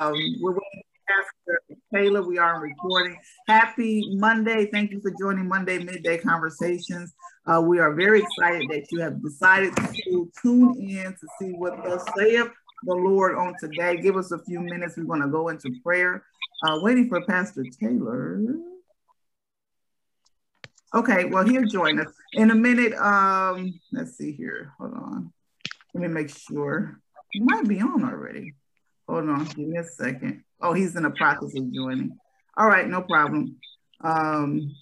Um, we're waiting Pastor Taylor. We are recording. Happy Monday. Thank you for joining Monday Midday Conversations. Uh, we are very excited that you have decided to tune in to see what saith the Lord on today. Give us a few minutes. We're going to go into prayer. Uh, waiting for Pastor Taylor. Okay, well, he'll join us in a minute. Um, let's see here. Hold on. Let me make sure. He might be on already. Hold on. Give me a second. Oh, he's in the process of joining. All right, no problem. Um,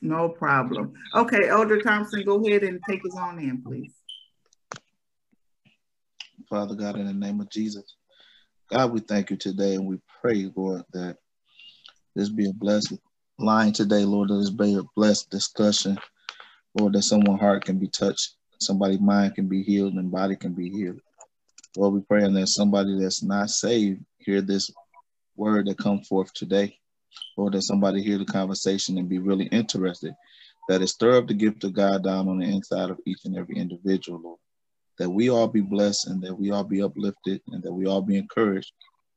no problem. Okay, Elder Thompson, go ahead and take us on in, please. Father God, in the name of Jesus, God, we thank you today and we pray, Lord, that this be a blessed line today, Lord, that this be a blessed discussion, Lord, that someone's heart can be touched, somebody's mind can be healed, and body can be healed. Lord, we pray that somebody that's not saved hear this word that come forth today. Lord, that somebody hear the conversation and be really interested. That it stir up the gift of God down on the inside of each and every individual, Lord. That we all be blessed and that we all be uplifted and that we all be encouraged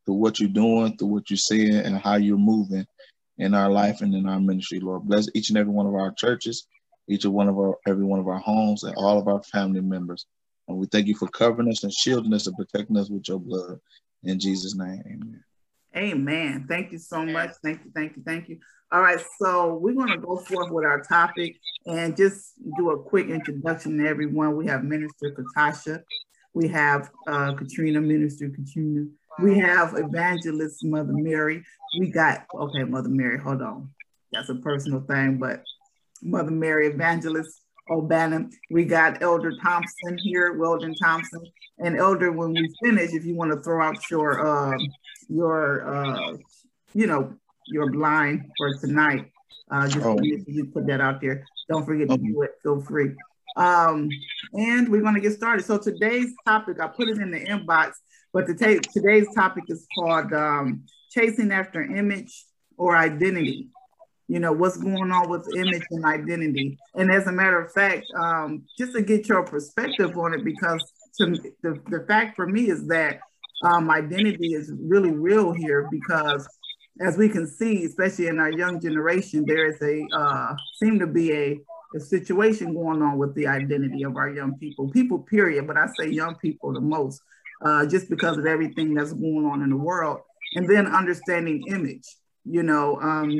through what you're doing, through what you're saying, and how you're moving in our life and in our ministry, Lord. Bless each and every one of our churches, each and one of our every one of our homes, and all of our family members. And we thank you for covering us and shielding us and protecting us with your blood. In Jesus' name, amen. Amen. Thank you so much. Thank you, thank you, thank you. All right, so we're going to go forth with our topic and just do a quick introduction to everyone. We have Minister Katasha, we have uh, Katrina, Minister Katrina, we have Evangelist Mother Mary. We got, okay, Mother Mary, hold on. That's a personal thing, but Mother Mary, Evangelist O'Bannon. We got Elder Thompson here, Weldon Thompson. And Elder, when we finish, if you want to throw out your, uh, your, uh, you know, your line for tonight, uh, just oh. you put that out there. Don't forget to do it. Feel free. Um, and we're going to get started. So today's topic, I put it in the inbox, but the today's topic is called um, chasing after image or identity you know what's going on with image and identity. And as a matter of fact um, just to get your perspective on it because to, the, the fact for me is that um, identity is really real here because as we can see especially in our young generation there is a uh, seem to be a, a situation going on with the identity of our young people people period but i say young people the most uh, just because of everything that's going on in the world. And then understanding image you know um,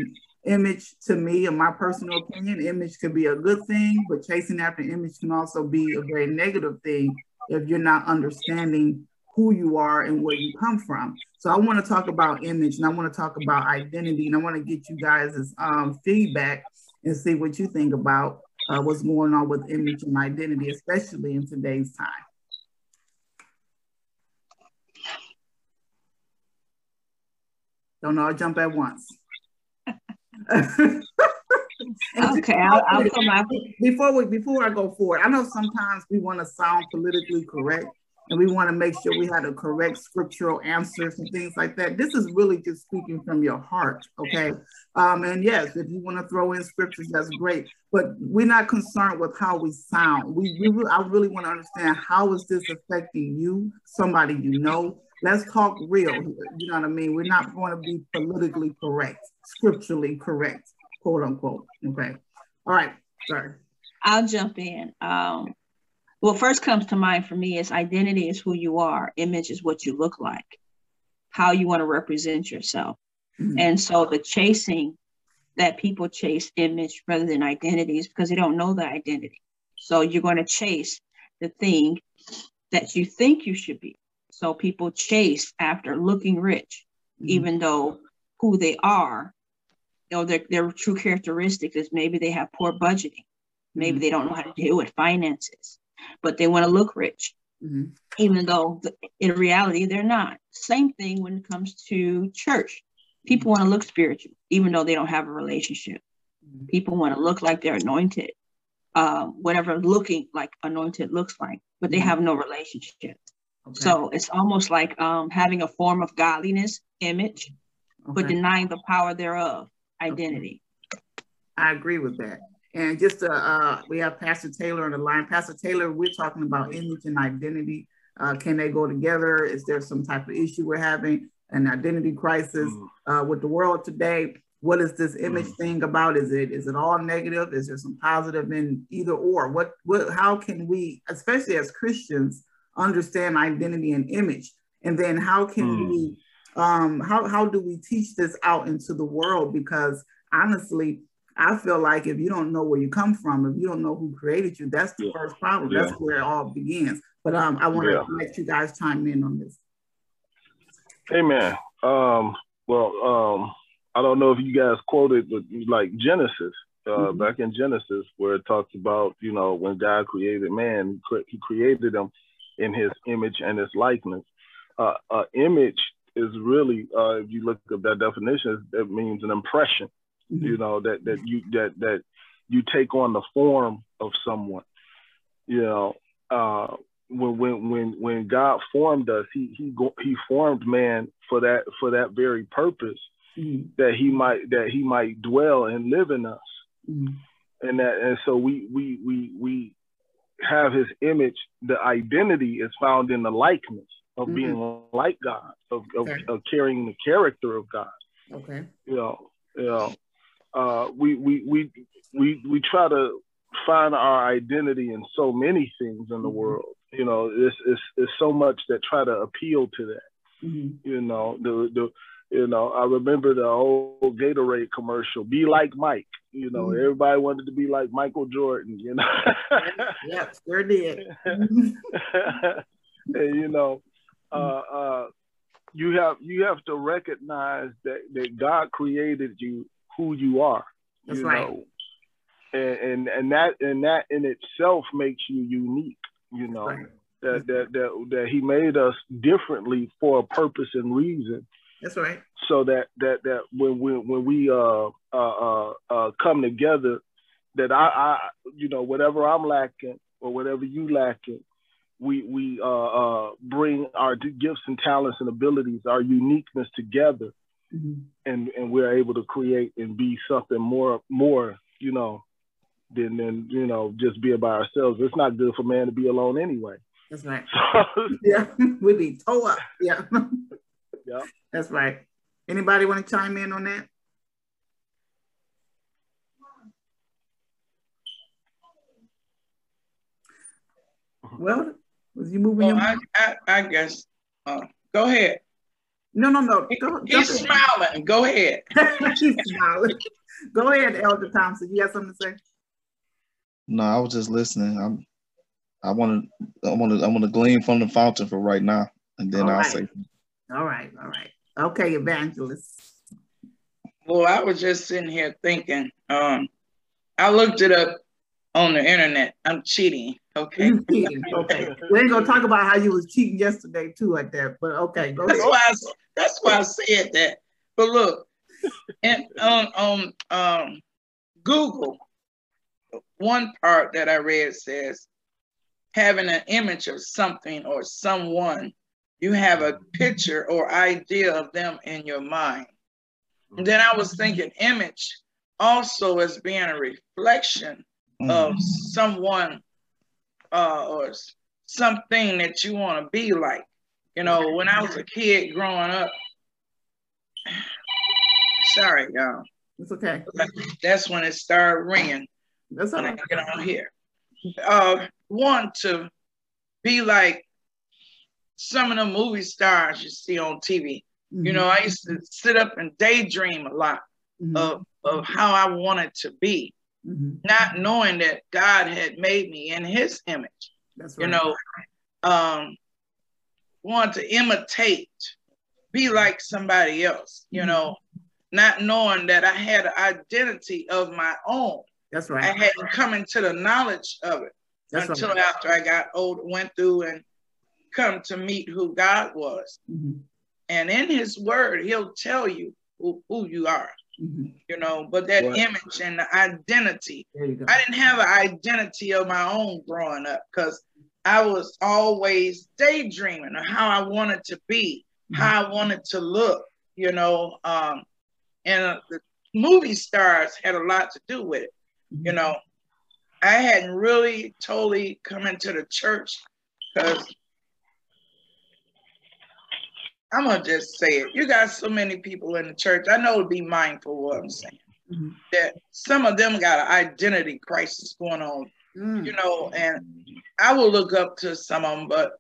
image to me, in my personal opinion, image could be a good thing, but chasing after image can also be a very negative thing if you're not understanding who you are and where you come from. So I want to talk about image and I want to talk about identity and I want to get you guys' um, feedback and see what you think about uh, what's going on with image and identity, especially in today's time. Don't all jump at once. Okay, I'll, I'll come out. Before we before I go forward, I know sometimes we want to sound politically correct and we want to make sure we had a correct scriptural answers and things like that. This is really just speaking from your heart, okay? Um, and yes, if you want to throw in scriptures, that's great. But we're not concerned with how we sound. We, we I really want to understand how is this affecting you, somebody you know. Let's talk real. You know what I mean? We're not going to be politically correct scripturally correct, quote unquote. Okay. All right. Sorry. I'll jump in. Um, what first comes to mind for me is identity is who you are, image is what you look like, how you want to represent yourself. Mm-hmm. And so the chasing that people chase image rather than identity is because they don't know the identity. So you're going to chase the thing that you think you should be. So people chase after looking rich, mm-hmm. even though who they are you know their, their true characteristics is maybe they have poor budgeting maybe mm-hmm. they don't know how to deal with finances but they want to look rich mm-hmm. even though in reality they're not same thing when it comes to church people want to look spiritual even though they don't have a relationship mm-hmm. people want to look like they're anointed uh, whatever looking like anointed looks like but they mm-hmm. have no relationship okay. so it's almost like um, having a form of godliness image okay. but denying the power thereof identity. I agree with that. And just uh, uh, we have Pastor Taylor on the line. Pastor Taylor, we're talking about image and identity. Uh, can they go together? Is there some type of issue we're having? an identity crisis mm. uh, with the world today. What is this image mm. thing about? Is it is it all negative? Is there some positive in either or? What what how can we, especially as Christians, understand identity and image? And then how can mm. we um how how do we teach this out into the world? Because honestly, I feel like if you don't know where you come from, if you don't know who created you, that's the yeah. first problem. Yeah. That's where it all begins. But um, I want to yeah. let you guys chime in on this. Amen. Um, well, um, I don't know if you guys quoted, but like Genesis, uh, mm-hmm. back in Genesis, where it talks about, you know, when God created man, he created him in his image and his likeness. Uh, uh, image is really, uh, if you look at that definition, it means an impression mm-hmm. you know that that you that that you take on the form of someone you know uh when when when when god formed us he he he formed man for that for that very purpose mm-hmm. that he might that he might dwell and live in us mm-hmm. and that and so we we we we have his image the identity is found in the likeness of mm-hmm. being like god of, of, okay. of carrying the character of god okay you know you know uh, we, we, we, we, we try to find our identity in so many things in the mm-hmm. world. You know, it's, it's, it's so much that try to appeal to that. Mm-hmm. You know, the, the, you know, I remember the old Gatorade commercial, be like Mike. You know, mm-hmm. everybody wanted to be like Michael Jordan, you know. yeah, sure did. and you know, uh, uh, you have you have to recognize that, that God created you who you are. That's you right. Know? And, and and that and that in itself makes you unique. You know right. that that that that He made us differently for a purpose and reason. That's right. So that that that when when when we uh uh uh, uh come together, that I I you know whatever I'm lacking or whatever you lacking, we we uh, uh, bring our gifts and talents and abilities, our uniqueness together, mm-hmm. and and we're able to create and be something more more you know than than you know just be by ourselves. It's not good for man to be alone anyway. That's right. So, yeah, we'd be toe up. Yeah. yeah. That's right. Anybody want to chime in on that? Well, was you moving? Well, I, I, I, guess. Uh, go ahead. No, no, no. Go, He's smiling. Go ahead. He's smiling. Go ahead, Elder Thompson. You have something to say? No, I was just listening. I'm. I want to. I want to. I want to glean from the fountain for right now, and then all I'll right. say. All right. All right. Okay, evangelist. Well, I was just sitting here thinking. Um, I looked it up on the internet. I'm cheating. Okay. cheating. Okay. we ain't gonna talk about how you was cheating yesterday too, like that. But okay, go that's Why I, that's why I said that. But look, and on on um, Google, one part that I read says having an image of something or someone, you have a picture or idea of them in your mind. And then I was thinking image also as being a reflection mm-hmm. of someone uh, or something that you want to be like. You know, when I was a kid growing up, sorry, y'all. It's okay. That's when it started ringing. That's all right. I get on here. Uh, want to be like some of the movie stars you see on TV. Mm-hmm. You know, I used to sit up and daydream a lot mm-hmm. of, of how I wanted to be mm-hmm. not knowing that God had made me in his image. That's right. You know, um, want to imitate, be like somebody else, you mm-hmm. know, not knowing that I had an identity of my own. That's right. I hadn't come into the knowledge of it That's until right. after I got old, went through and come to meet who God was. Mm-hmm. And in his word, he'll tell you who, who you are. Mm-hmm. You know, but that what? image and the identity. I didn't have an identity of my own growing up because I was always daydreaming of how I wanted to be, mm-hmm. how I wanted to look, you know. Um, and uh, the movie stars had a lot to do with it. Mm-hmm. You know, I hadn't really totally come into the church because I'm gonna just say it. You got so many people in the church. I know to be mindful what I'm saying. Mm-hmm. That some of them got an identity crisis going on, mm. you know, and I will look up to some of them, but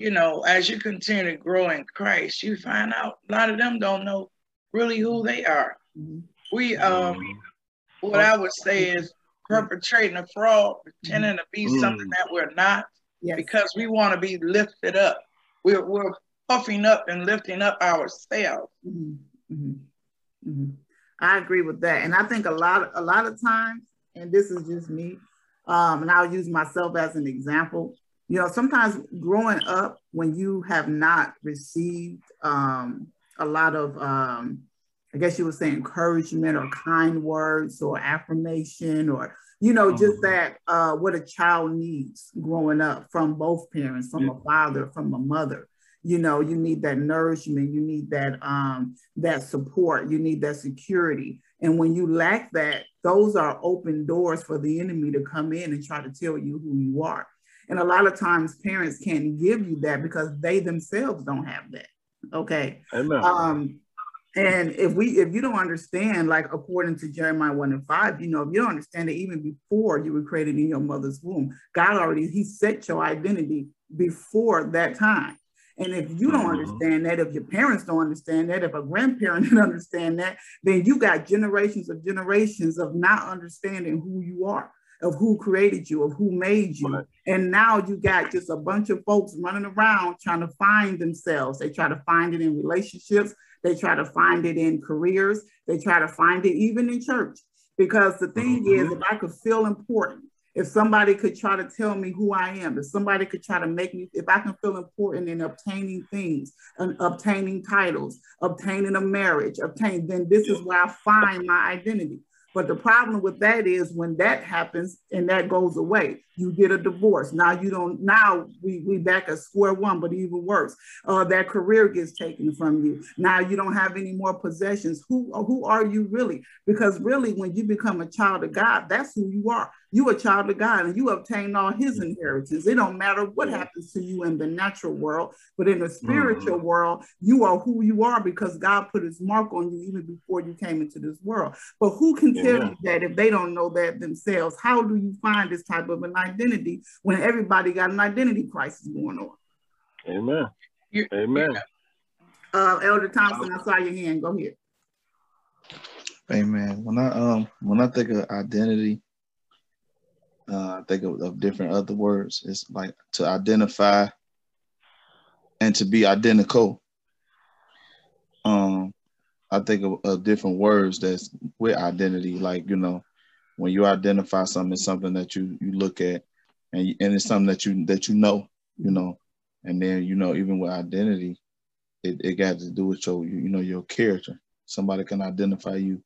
you know, as you continue to grow in Christ, you find out a lot of them don't know really who they are. Mm-hmm. We um what I would say is perpetrating a fraud, pretending to be mm. something that we're not, yes. because we want to be lifted up. We're, we're puffing up and lifting up ourselves. Mm-hmm. Mm-hmm. mm-hmm. I agree with that, and I think a lot, a lot of times, and this is just me, um, and I'll use myself as an example. You know, sometimes growing up when you have not received um, a lot of um, I guess you would say encouragement or kind words or affirmation or, you know, just mm-hmm. that uh, what a child needs growing up from both parents, from yeah. a father, from a mother. You know, you need that nourishment, you need that um, that support, you need that security. And when you lack that, those are open doors for the enemy to come in and try to tell you who you are. And a lot of times parents can't give you that because they themselves don't have that. Okay. Amen. Um, and if we if you don't understand, like according to Jeremiah 1 and 5, you know, if you don't understand that even before you were created in your mother's womb, God already He set your identity before that time. And if you don't mm-hmm. understand that, if your parents don't understand that, if a grandparent didn't understand that, then you got generations of generations of not understanding who you are, of who created you, of who made you. Right. And now you got just a bunch of folks running around trying to find themselves. They try to find it in relationships. They try to find it in careers. They try to find it even in church. Because the thing mm-hmm. is, if I could feel important, if somebody could try to tell me who I am, if somebody could try to make me, if I can feel important in obtaining things and obtaining titles, obtaining a marriage, obtain, then this is where I find my identity. But the problem with that is when that happens and that goes away, you get a divorce. Now you don't. Now we we back at square one, but even worse, uh, that career gets taken from you. Now you don't have any more possessions. Who who are you really? Because really, when you become a child of God, that's who you are you a child of God and you obtain all his inheritance. It don't matter what happens to you in the natural world, but in the spiritual mm-hmm. world, you are who you are because God put his mark on you even before you came into this world. But who can tell you that if they don't know that themselves? How do you find this type of an identity when everybody got an identity crisis going on? Amen. Amen. Uh, Elder Thompson, I saw your hand. Go ahead. Amen. When I um when I think of identity, uh, I think of, of, different other words. It's like to identify and to be identical. Um, I think of, of, different words that's with identity. Like you know, when you identify something, it's something that you you look at, and and it's something that you that you know, you know, and then you know even with identity, it, it got to do with your you know your character. Somebody can identify you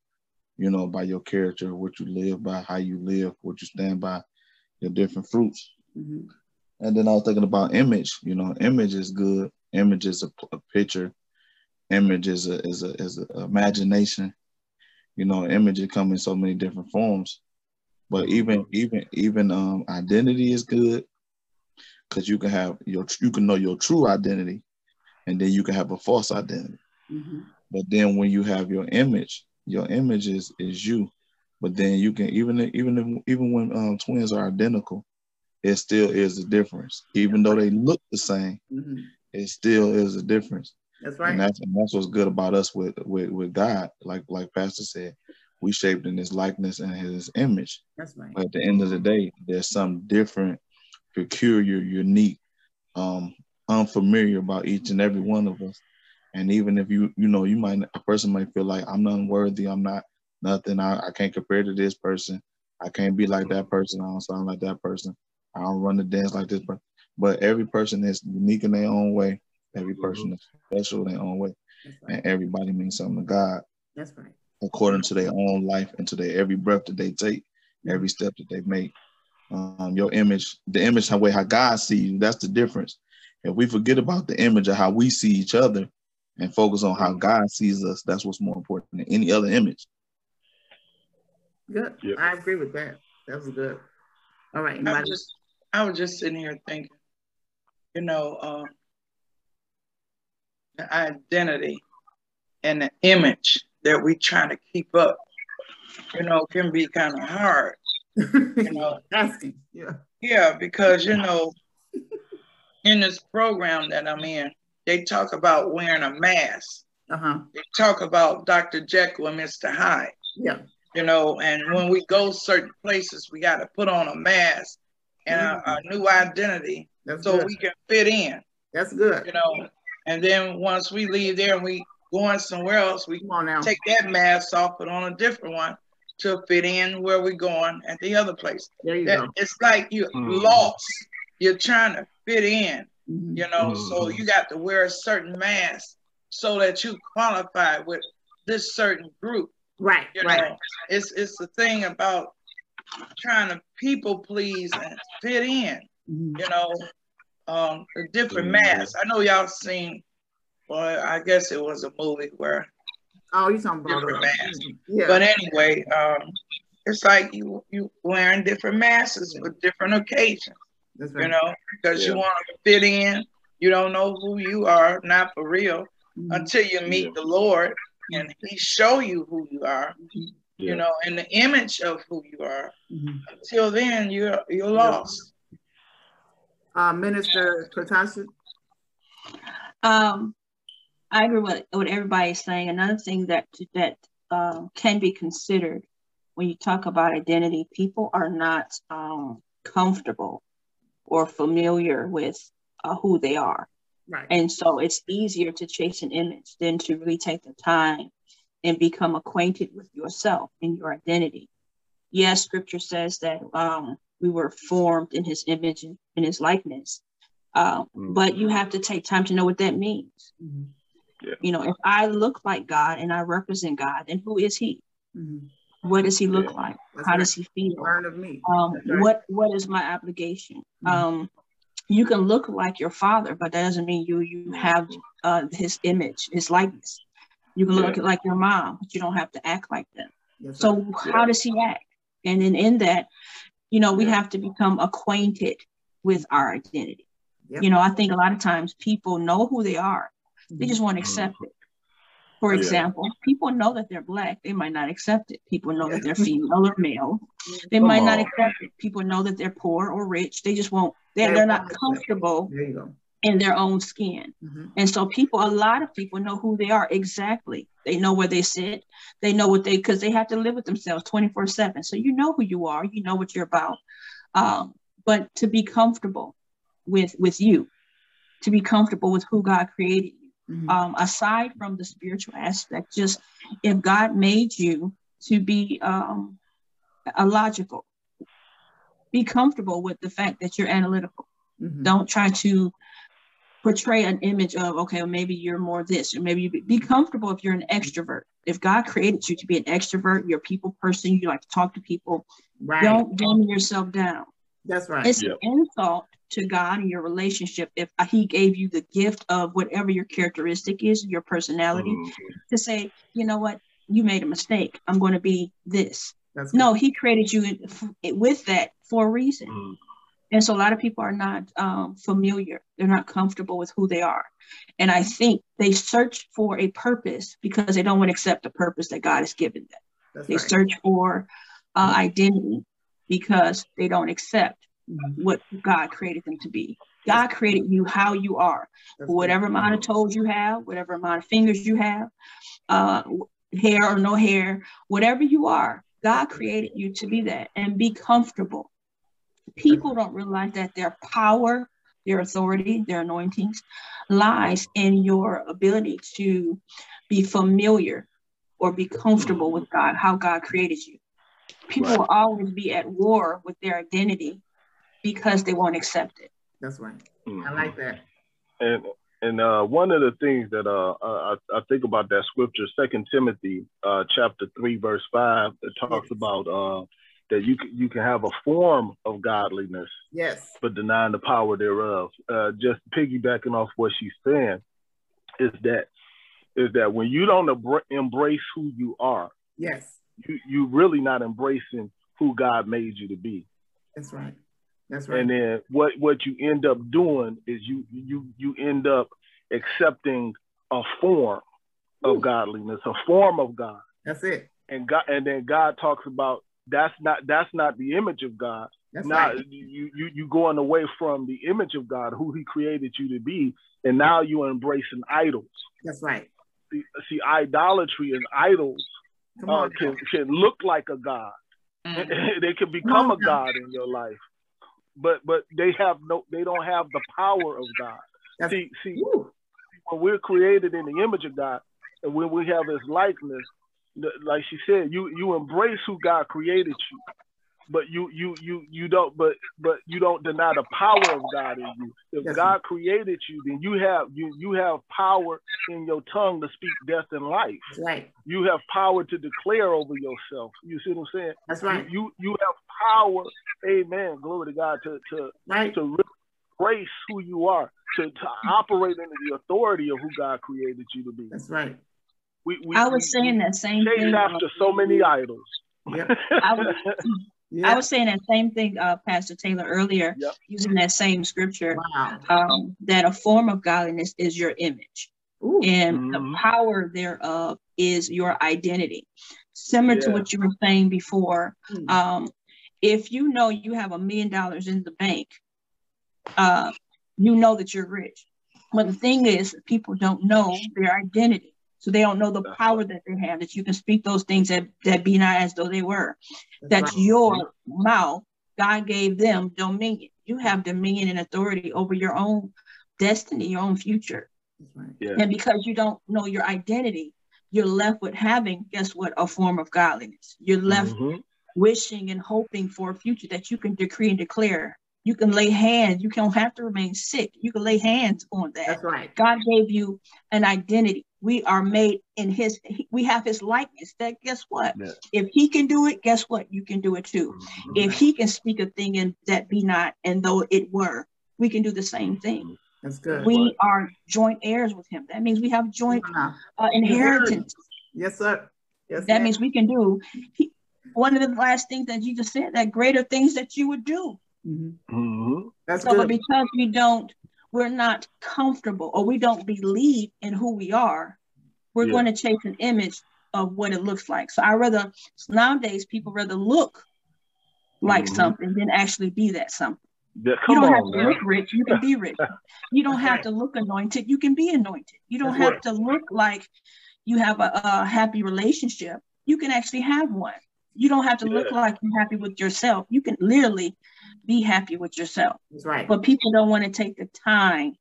you know, by your character, what you live by, how you live, what you stand by, your different fruits. Mm-hmm. And then I was thinking about image. You know, image is good. Image is a, a picture. Image is a is a is a imagination. You know, images come in so many different forms. But even even even um identity is good because you can have your you can know your true identity, and then you can have a false identity. Mm-hmm. But then when you have your image, your image is is you. But then you can even even if, even when um, twins are identical, it still is a difference. Even though they look the same, mm-hmm. it still is a difference. That's right. And that's, and that's what's good about us with, with with God. Like like Pastor said, we shaped in His likeness and His image. That's right. But at the end of the day, there's some different, peculiar, unique, um, unfamiliar about each and every one of us. And even if you, you know, you might, a person might feel like I'm not worthy, I'm not nothing, I, I can't compare to this person. I can't be like that person. I don't sound like that person. I don't run the dance like this person. But every person is unique in their own way. Every mm-hmm. person is special in their own way. Right. And everybody means something to God. That's right. According to their own life and to their every breath that they take, mm-hmm. every step that they make. Um, your image, the image, how way how God sees you, that's the difference. If we forget about the image of how we see each other, and focus on how God sees us. That's what's more important than any other image. Good. Yep. I agree with that. That was good. All right. I was just, I was just sitting here thinking, you know, uh, the identity and the image that we try to keep up, you know, can be kind of hard. You know, asking, yeah, yeah, because you know, in this program that I'm in, they talk about wearing a mask. Uh-huh. They talk about Dr. Jekyll and Mr. Hyde. Yeah. You know, and when we go certain places, we got to put on a mask and mm-hmm. a, a, new identity That's so good. we can fit in. That's good. You know, and then once we leave there and we going somewhere else, we take that mask off, put on a different one to fit in where we're going at the other place. There you that, go. It's like you're mm. lost. You're trying to fit in, mm-hmm. you know, mm. so you got to wear a certain mask so that you qualify with this certain group. Right. You right. know, it's it's the thing about trying to people please and fit in. Mm-hmm. You know, um, the different mm-hmm. masks. I know y'all seen. Well, I guess it was a movie where. Oh, you talking about different masks? Yeah. But anyway, um, it's like you you wearing different masks for different occasions. Right. You know, because yeah. you want to fit in. You don't know who you are, not for real, mm-hmm. until you meet yeah. the Lord and He show you who you are. Mm-hmm. Yeah. You know, in the image of who you are. Mm-hmm. Until then, you're you're lost. Uh, Minister Katasha. Um, I agree with what everybody is saying. Another thing that that um, can be considered when you talk about identity, people are not um, comfortable or familiar with uh, who they are. Right. And so it's easier to chase an image than to really take the time and become acquainted with yourself and your identity. Yes, scripture says that um, we were formed in his image and in his likeness. Um, mm-hmm. But you have to take time to know what that means. Mm-hmm. Yeah. You know, if I look like God and I represent God, then who is he? Mm-hmm. What does he look yeah. like? That's How right. does he feel? Learn of me. Um, right. What What is my obligation? Mm-hmm. Um, you can look like your father, but that doesn't mean you you have uh, his image, his likeness. You can look yeah. like your mom, but you don't have to act like them. Yes, so yeah. how does he act? And then in that, you know, we have to become acquainted with our identity. Yep. You know, I think a lot of times people know who they are. They just won't mm-hmm. accept it. For example, yeah. people know that they're black, they might not accept it. People know that they're female or male, they Come might on. not accept it. People know that they're poor or rich, they just won't, they're, they're not comfortable in their own skin. Mm-hmm. And so people, a lot of people know who they are exactly. They know where they sit, they know what they, because they have to live with themselves 24 7. So you know who you are, you know what you're about. Um, but to be comfortable with with you, to be comfortable with who God created Mm-hmm. Um, aside from the spiritual aspect, just if God made you to be um, logical, be comfortable with the fact that you're analytical. Mm-hmm. Don't try to portray an image of okay, well, maybe you're more this, or maybe you be, be comfortable if you're an extrovert. If God created you to be an extrovert, you're a people person, you like to talk to people. Right. Don't dumb yourself down. That's right. It's yep. an insult to God and your relationship if He gave you the gift of whatever your characteristic is, your personality, mm-hmm. to say, you know what, you made a mistake. I'm going to be this. That's no, He created you with that for a reason. Mm-hmm. And so a lot of people are not um, familiar. They're not comfortable with who they are. And I think they search for a purpose because they don't want to accept the purpose that God has given them. That's they right. search for uh, identity because they don't accept mm-hmm. what God created them to be. God created you how you are, whatever amount of toes you have, whatever amount of fingers you have, uh, hair or no hair, whatever you are, God created you to be that and be comfortable. People don't realize that their power, their authority, their anointings lies in your ability to be familiar or be comfortable with God, how God created you. People right. will always be at war with their identity because they won't accept it. That's right. Mm-hmm. I like that. And and uh, one of the things that uh, I, I, think about that scripture, Second Timothy uh, chapter three, verse five, that talks yes. about uh, that you can, you can have a form of godliness, yes, but denying the power thereof. Uh, just piggybacking off what she's saying is that is that when you don't embrace who you are, yes, you you really not embracing who God made you to be. That's right. That's right. And then what what you end up doing is you you you end up accepting a form of Ooh. godliness, a form of God. That's it. And God, and then God talks about that's not that's not the image of God. That's now right. you you you going away from the image of God, who He created you to be, and now you are embracing idols. That's right. See, see idolatry and idols uh, can can look like a god. Mm. they can become a god in your life, but but they have no they don't have the power of God. That's, see see woo. when we're created in the image of God, and when we have His likeness, like she said, you you embrace who God created you, but you you you you don't but but you don't deny the power of God in you. If yes, God created you, then you have you you have power in your tongue to speak death and life. That's right. You have power to declare over yourself. You see what I'm saying? That's right. You you, you have power, amen. Glory to God to to right. to embrace who you are, to, to operate under the authority of who God created you to be. That's right. We, we, I was we, saying that same chase thing. after so many idols. Yep. I, was, yeah. I was saying that same thing, uh, Pastor Taylor, earlier, yep. using that same scripture, wow. um, that a form of godliness is your image. Ooh. And mm-hmm. the power thereof is your identity. Similar yeah. to what you were saying before, mm-hmm. um, if you know you have a million dollars in the bank, uh, you know that you're rich. But the thing is, people don't know their identity. So they don't know the power that they have, that you can speak those things that, that be not as though they were. That's, That's right. your mouth. God gave them dominion. You have dominion and authority over your own destiny, your own future. Right. Yeah. And because you don't know your identity, you're left with having, guess what, a form of godliness. You're left mm-hmm. wishing and hoping for a future that you can decree and declare you can lay hands. You don't have to remain sick. You can lay hands on that. That's right. God gave you an identity. We are made in His. We have His likeness. That guess what? Yeah. If He can do it, guess what? You can do it too. Mm-hmm. If He can speak a thing and that be not, and though it were, we can do the same thing. That's good. We are joint heirs with Him. That means we have joint uh, inheritance. Yes, sir. Yes. That means we can do. He, one of the last things that Jesus said, that greater things that you would do. Mm-hmm. Mm-hmm. That's so, good. but because we don't, we're not comfortable or we don't believe in who we are, we're yeah. going to chase an image of what it looks like. So I rather nowadays people rather look like mm-hmm. something than actually be that something. Yeah, you don't on, have to man. look rich, you can be rich. You don't have to look anointed, you can be anointed. You don't That's have right. to look like you have a, a, happy relationship. You can actually have one. You don't have to yeah. look like you're happy with yourself. You can literally be happy with yourself. That's right. But people don't want to take the time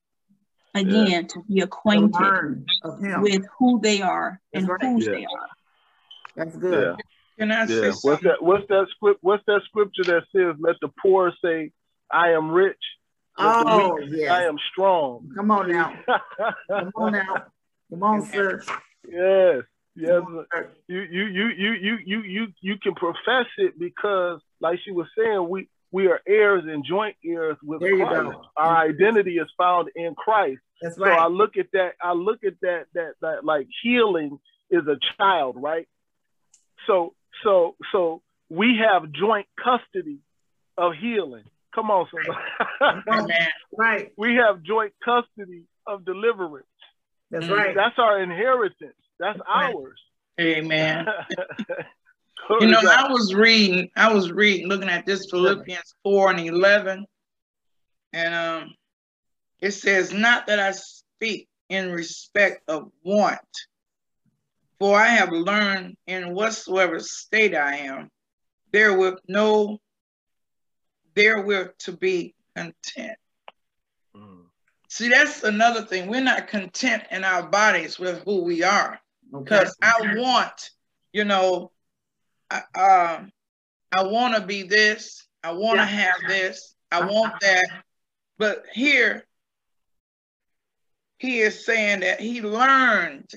again Yeah. to be acquainted Learn with who they are and That's right. whose Yeah. they are. That's good. Yeah. Can I say Yeah. What's something? that? What's that script? What's that scripture that says, "Let the poor say, I am rich. Oh, weak, yes. I am strong." Come on now. Come on now. Come on, sir. yes. Yes. Come on, sir. You you you you you you you you can profess it because, like she was saying, we we are heirs and joint heirs with There you Christ. go. Our identity is found in Christ. That's So I look at that. I look at that. That that like healing is a child, right? So so so we have joint custody of healing. Come on, somebody. Right. we have joint custody of deliverance. That's Mm. right. That's our inheritance. That's Right. ours. Amen. You know. I was reading, I was reading, looking at this Philippians 4 and 11. And um, it says, Not that I speak in respect of want, for I have learned in whatsoever state I am, therewith no, therewith to be content. Mm. See, that's another thing. We're not content in our bodies with who we are Okay. because I want, you know, I, um, I want to be this, I want to have this, I want that. But here, he is saying that he learned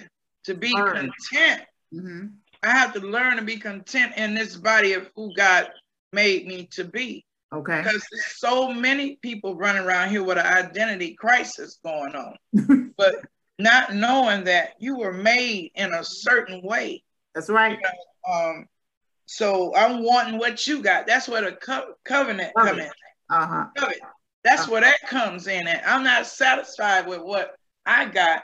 to be Learned. content. hmm I have to learn to be content in this body of who God made me to be. Okay. Because there's so many people running around here with an identity crisis going on, but not knowing that you were made in a certain way. That's right. Um, so I'm wanting what you got. That's where the co- covenant come in. Uh huh. Covenant. That's where that comes in. And I'm not satisfied with what I got.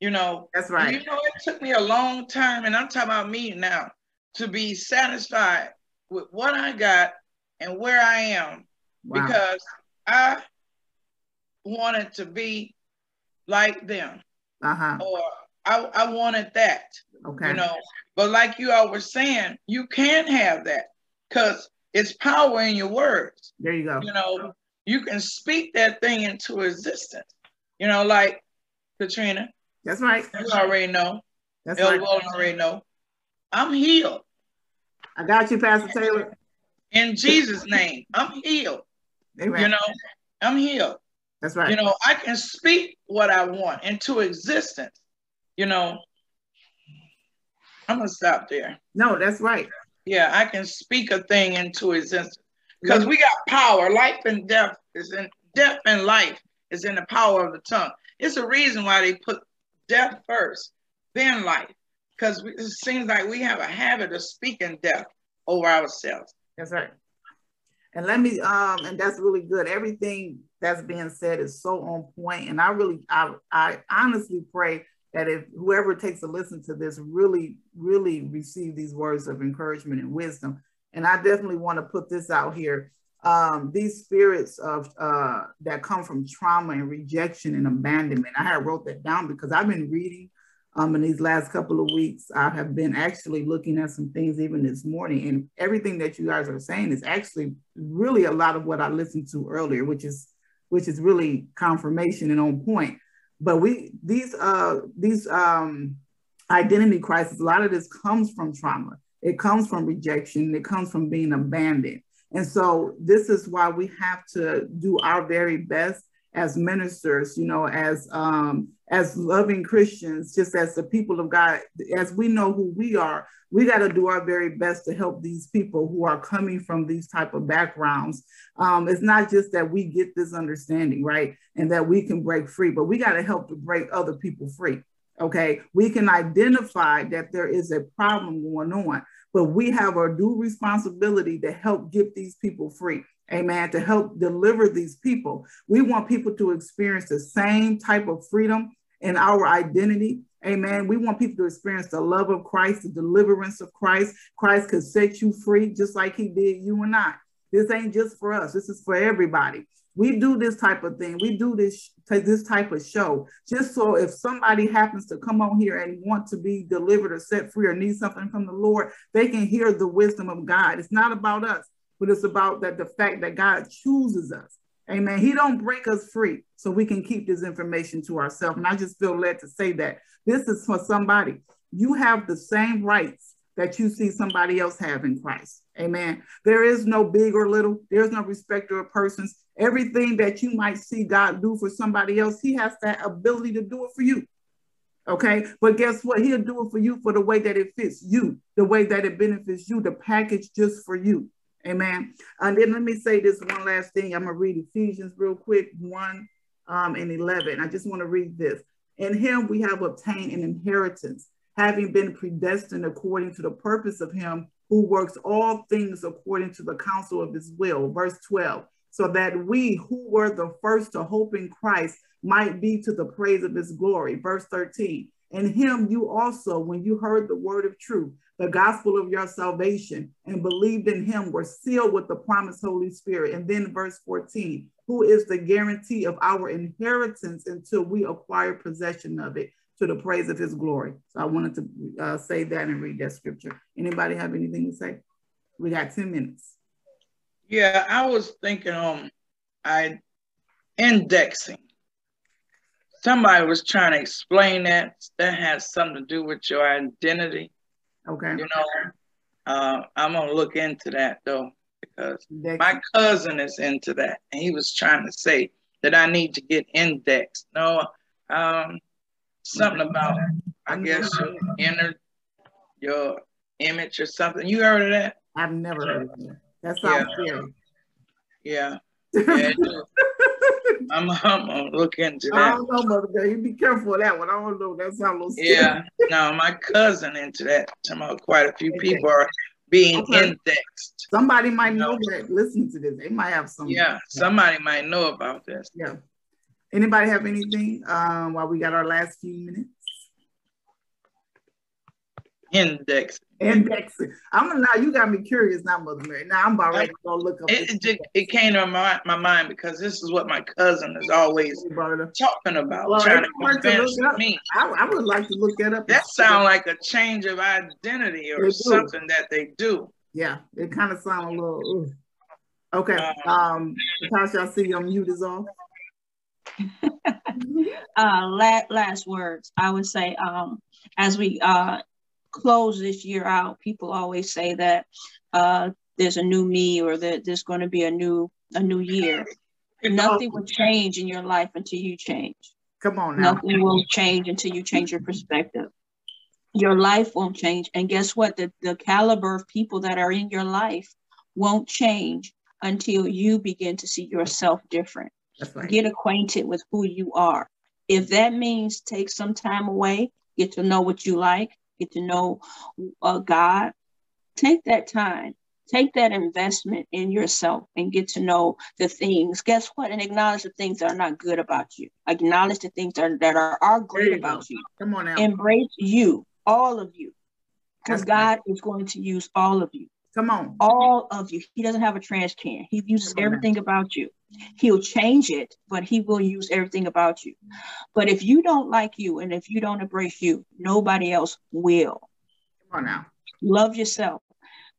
You know, that's right. You know, it took me a long time, and I'm talking about me now, to be satisfied with what I got and where I am, wow. because I wanted to be like them, uh-huh. or I, I wanted that. Okay. You know, but like you all were saying, you can have that because it's power in your words. There you go. You know, you can speak that thing into existence. You know, like Katrina. That's right. You already know. That's El right. already know. I'm healed. I got you, Pastor Taylor. In Jesus' name, I'm healed. Amen. You know, I'm healed. That's right. You know, I can speak what I want into existence. You know, I'm gonna stop there. No, that's right. Yeah, I can speak a thing into existence because we got power. Life and death is in death and life is in the power of the tongue. It's a reason why they put death first, then life, because it seems like we have a habit of speaking death over ourselves. That's right. And let me, um, and that's really good. Everything that's being said is so on point, and I really, I, I honestly pray that if whoever takes a listen to this really, really receive these words of encouragement and wisdom. And I definitely want to put this out here. Um, these spirits of uh, that come from trauma and rejection and abandonment. I had wrote that down because I've been reading um, in these last couple of weeks. I have been actually looking at some things even this morning, and everything that you guys are saying is actually really a lot of what I listened to earlier, which is which is really confirmation and on point. But we these uh these um identity crisis, a lot of this comes from trauma. It comes from rejection. It comes from being abandoned. And so this is why we have to do our very best as ministers, you know, as um, as loving Christians, just as the people of God, as we know who we are, we got to do our very best to help these people who are coming from these type of backgrounds. Um, it's not just that we get this understanding, right, and that we can break free, but we got to help to break other people free. Okay, we can identify that there is a problem going on, but we have our due responsibility to help get these people free amen, to help deliver these people. We want people to experience the same type of freedom in our identity. Amen. We want people to experience the love of Christ, the deliverance of Christ. Christ could set you free just like he did you and I. This ain't just for us. This is for everybody. We do this type of thing. We do this this type of show just so if somebody happens to come on here and want to be delivered or set free or need something from the Lord, they can hear the wisdom of God. It's not about us but it's about that the fact that God chooses us. Amen. He don't break us free so we can keep this information to ourselves. And I just feel led to say that this is for somebody. You have the same rights that you see somebody else have in Christ. Amen. There is no big or little. There's no respecter of persons. Everything that you might see God do for somebody else, he has that ability to do it for you. Okay. But guess what? He'll do it for you for the way that it fits you, the way that it benefits you, the package just for you. Amen. And then let me say this one last thing. I'm going to read Ephesians real quick 1 um, and 11. I just want to read this. In him we have obtained an inheritance, having been predestined according to the purpose of him who works all things according to the counsel of his will. Verse 12. So that we who were the first to hope in Christ might be to the praise of his glory. Verse 13. In him you also, when you heard the word of truth, the gospel of your salvation and believed in him were sealed with the promised Holy Spirit. And then verse 14, who is the guarantee of our inheritance until we acquire possession of it to the praise of his glory. So I wanted to uh, say that and read that scripture. Anybody have anything to say? We got 10 minutes. Yeah, I was thinking um I indexing. Somebody was trying to explain that. That has something to do with your identity. Okay. You know, uh, I'm gonna look into that though because my cousin is into that, and he was trying to say that I need to get indexed. No, um, something about I guess your inner your image or something. You heard of that? I've never heard of that. That sounds yeah. scary. Yeah. yeah I'm, I'm gonna look into that. I don't know, Mother Girl. You be careful of that one. I don't know. That sounds a little scary. Yeah, no, my cousin into that. About quite a few people are being okay. indexed. Somebody might know, know that. Listen to this. They might have some. Yeah, somebody might know about this. Yeah. Anybody have anything um, while we got our last few minutes? Index. Indexing. I'm now you got me curious now, Mother Mary. Now I'm about ready to go look up. It, it, it, came to my, my mind because this is what my cousin is always talking about, well, trying to convince to me. I, I, would like to look that up. That sounds like a change of identity or something that they do. Yeah, it kind of sounds a little. Okay. Uh, um, Natasha, I see your mute is off. uh, last, last words. I would say, um, as we uh, close this year out, people always say that uh, there's a new me or that there's going to be a new a new year. Nothing will change in your life until you change. Come on now. Nothing will change until you change your perspective. Your life won't change. And guess what? The, the caliber of people that are in your life won't change until you begin to see yourself different. Right. Get acquainted with who you are. If that means take some time away, get to know what you like, get to know uh, God, take that time. Take that investment in yourself and get to know the things. Guess what? And acknowledge the things that are not good about you. Acknowledge the things that are, that are, are great about go. you. Come on now. Embrace you, all of you. Because God is going to use all of you. Come on. All of you. He doesn't have a trash can. He uses everything about you. He'll change it, but he will use everything about you. But if you don't like you and if you don't embrace you, nobody else will. Come on now. Love yourself.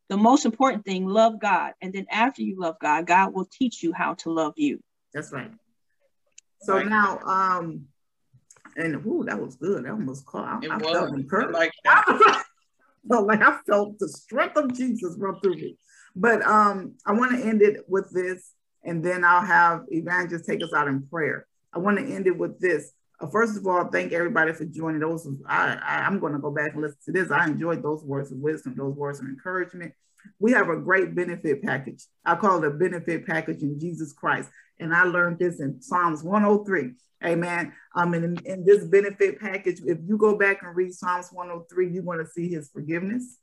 The most important thing, love God. And then after you love God, God will teach you how to love you. That's right. So right. now, um, and ooh, that was good. That almost caught. I, I felt encouraged. Like felt like I felt the strength of Jesus run through me. But um, I want to end it with this, and then I'll have Evangelist take us out in prayer. I want to end it with this. Uh, first of all, thank everybody for joining. Those I, I I'm going to go back and listen to this. I enjoyed those words of wisdom, those words of encouragement. We have a great benefit package. I call it a benefit package in Jesus Christ, and I learned this in Psalms 103. Amen. Um, and in, in, this benefit package, if you go back and read Psalms 103, you're going to see his forgiveness.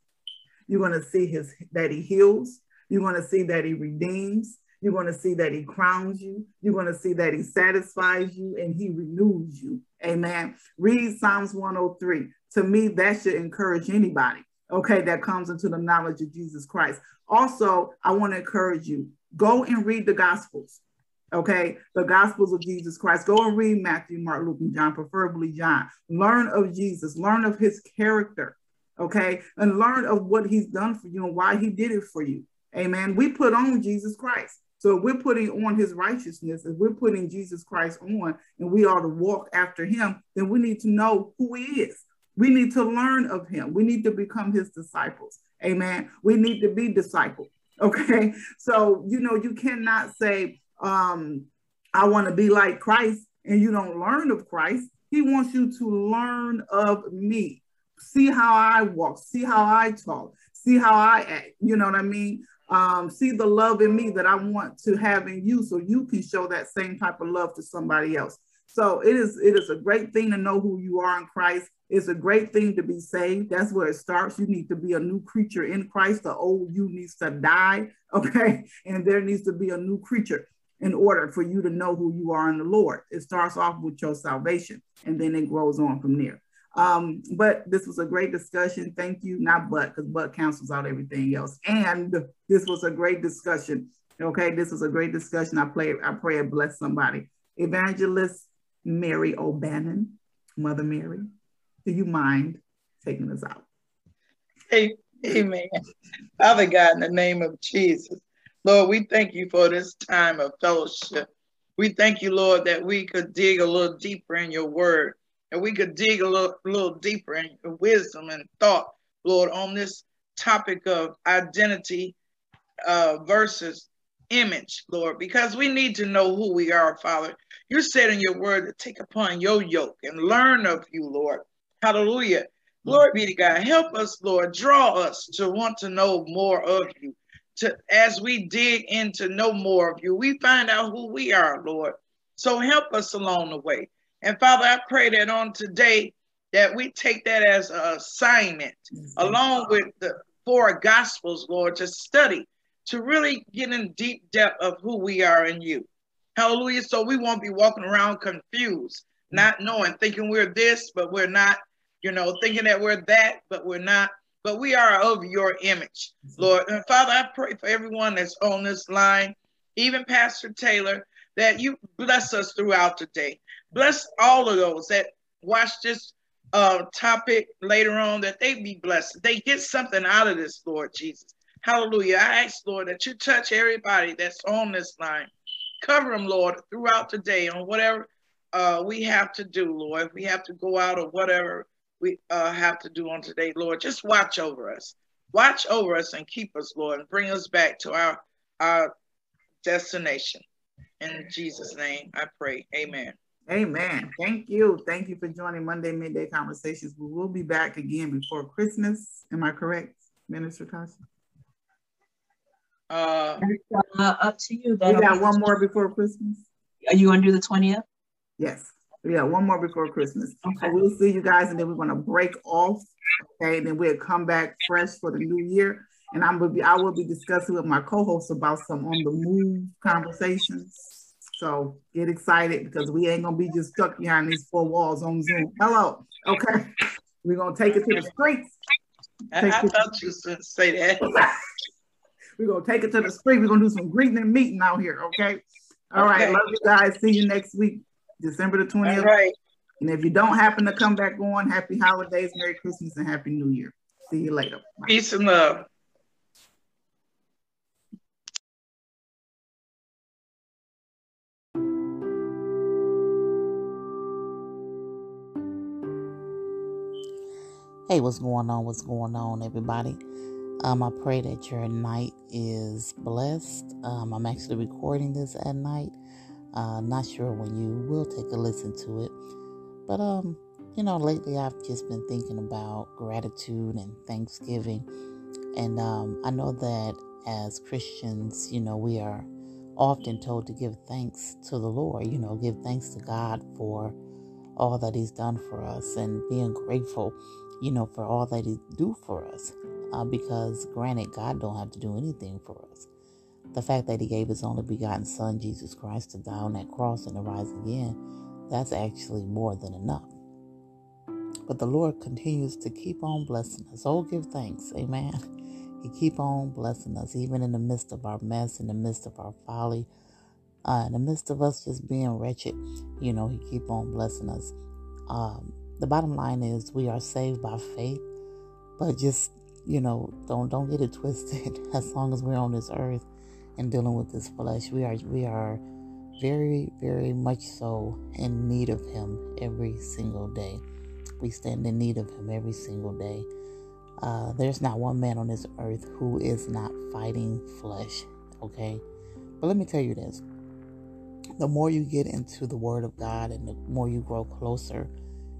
You're going to see his that he heals. You're going to see that he redeems. You're going to see that he crowns you. You're going to see that he satisfies you and he renews you. Amen. Read Psalms 103. To me, that should encourage anybody, okay, that comes into the knowledge of Jesus Christ. Also, I want to encourage you go and read the Gospels okay? The gospels of jesus christ. Go and read matthew mark luke and john preferably john. Learn of jesus. Learn of his character okay? And learn of what he's done for you and why he did it for you. Amen? We put on jesus christ. So we're putting on his righteousness if we're putting jesus christ on and we are to walk after him then we need to know who he is. We need to learn of him. We need to become his disciples. Amen? We need to be discipled okay? So you know you cannot say um, I want to be like Christ, and you don't learn of Christ. He wants you to learn of me. See how I walk, see how I talk, see how I act. You know what I mean? Um, see the love in me that I want to have in you so you can show that same type of love to somebody else. So it is it is a great thing to know who you are in Christ. It's a great thing to be saved. That's where it starts. You need to be a new creature in Christ. The old you needs to die, okay? And there needs to be a new creature in order for you to know who you are in the Lord. It starts off with your salvation and then it grows on from there. Um, but this was a great discussion. Thank you. Not but, because but cancels out everything else. And this was a great discussion. Okay, this was a great discussion. I pray, I pray it bless somebody. Evangelist Mary O'Bannon, Mother Mary, do you mind taking us out? Hey, amen. Father God, in the name of Jesus, Lord, we thank you for this time of fellowship. We thank you, Lord, that we could dig a little deeper in your word, and we could dig a little, little deeper in your wisdom and thought, Lord, on this topic of identity uh, versus image, Lord, because we need to know who we are, Father. You said in your word to take upon your yoke and learn of you, Lord. Hallelujah. Glory be to God. Help us, Lord. Draw us to want to know more of you to as we dig in to know more of you, we find out who we are, Lord. So help us along the way. And Father, I pray that on today that we take that as an assignment mm-hmm. along with the four gospels, Lord, to study, to really get in deep depth of who we are in you. Hallelujah. So we won't be walking around confused, not mm-hmm. knowing, thinking we're this, but we're not, you know, thinking that we're that, but we're not but we are of your image, Lord. And Father, I pray for everyone that's on this line, even Pastor Taylor, that you bless us throughout the day. Bless all of those that watch this uh, topic later on, that they be blessed. They get something out of this, Lord Jesus. Hallelujah. I ask, Lord, that you touch everybody that's on this line. Cover them, Lord, throughout the day on whatever uh, we have to do, Lord. If we have to go out or whatever we uh, have to do on today, Lord, just watch over us. Watch over us and keep us, Lord, and bring us back to our, our destination. In Jesus' name, I pray. Amen. Amen. Thank you. Thank you for joining Monday Midday Conversations. We will be back again before Christmas. Am I correct, Minister Tasha? Uh, uh, up to you. we got one more before Christmas. Are you going to do the 20th? Yes. We got one more before Christmas. Okay. So we'll see you guys, and then we're going to break off. Okay. and Then we'll come back fresh for the new year. And I'm gonna be I will be discussing with my co-hosts about some on the move conversations. So get excited because we ain't gonna be just stuck behind these four walls on Zoom. Hello. Okay. We're gonna take it to the streets. I, I thought you was gonna say that. We're gonna take it to the street. We're gonna do some greeting and meeting out here. Okay. All okay. right. Love you guys. See you next week, December the 20th. All right. And if you don't happen to come back on, happy holidays, Merry Christmas, and Happy New Year. See you later. Bye. Peace and love. Hey, what's going on? What's going on, everybody? Um, I pray that your night is blessed. Um, I'm actually recording this at night. Uh, not sure when you will take a listen to it, but um, you know, lately I've just been thinking about gratitude and Thanksgiving, and um, I know that as Christians, you know, we are often told to give thanks to the Lord. You know, give thanks to God for all that He's done for us and being grateful, you know, for all that He do for us uh, because granted, God don't have to do anything for us. The fact that He gave His only begotten Son, Jesus Christ, to die on that cross and to rise again, that's actually more than enough. But the Lord continues to keep on blessing us. Oh, give thanks. Amen. He keep on blessing us, even in the midst of our mess, in the midst of our folly, uh, in the midst of us just being wretched. You know, He keep on blessing us. Um, the bottom line is we are saved by faith, but just you know, don't don't get it twisted. As long as we're on this earth and dealing with this flesh, we are we are very very much so in need of Him every single day. We stand in need of Him every single day. Uh, there's not one man on this earth who is not fighting flesh. Okay, but let me tell you this: the more you get into the Word of God and the more you grow closer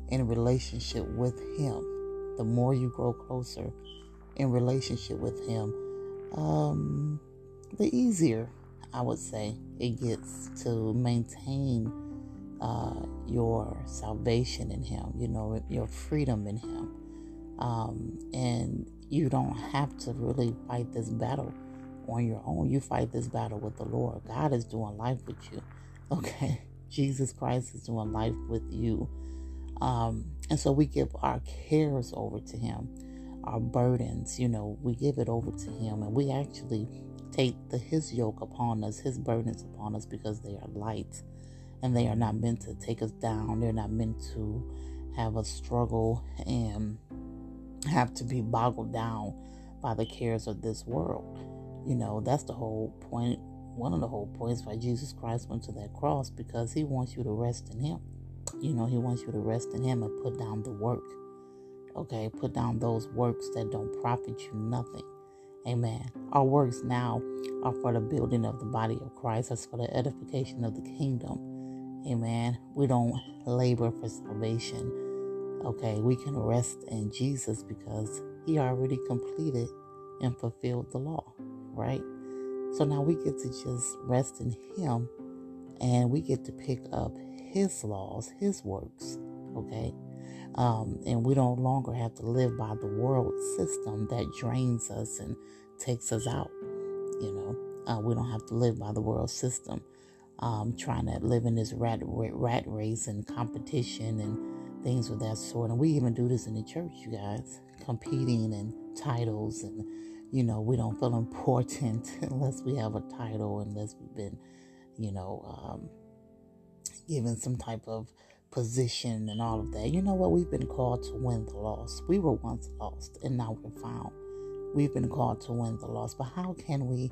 in relationship with Him, the more you grow closer in relationship with Him, um, the easier I would say it gets to maintain uh, your salvation in Him, you know, your freedom in Him. Um, and you don't have to really fight this battle on your own. You fight this battle with the Lord. God is doing life with you. Okay. Jesus Christ is doing life with you. Um, and so we give our cares over to Him our burdens, you know, we give it over to Him and we actually take the His yoke upon us, His burdens upon us because they are light and they are not meant to take us down. They're not meant to have us struggle and have to be boggled down by the cares of this world. You know, that's the whole point. One of the whole points why Jesus Christ went to that cross because He wants you to rest in Him. You know, He wants you to rest in Him and put down the work Okay, put down those works that don't profit you nothing. Amen. Our works now are for the building of the body of Christ. That's for the edification of the kingdom. Amen. We don't labor for salvation. Okay, we can rest in Jesus because he already completed and fulfilled the law, right? So now we get to just rest in him and we get to pick up his laws, his works, okay? Um, and we don't longer have to live by the world system that drains us and takes us out. You know, uh, we don't have to live by the world system, um, trying to live in this rat, rat race and competition and things of that sort. And we even do this in the church, you guys, competing and titles and you know we don't feel important unless we have a title unless we've been you know um, given some type of position and all of that you know what we've been called to win the lost we were once lost and now we're found we've been called to win the lost but how can we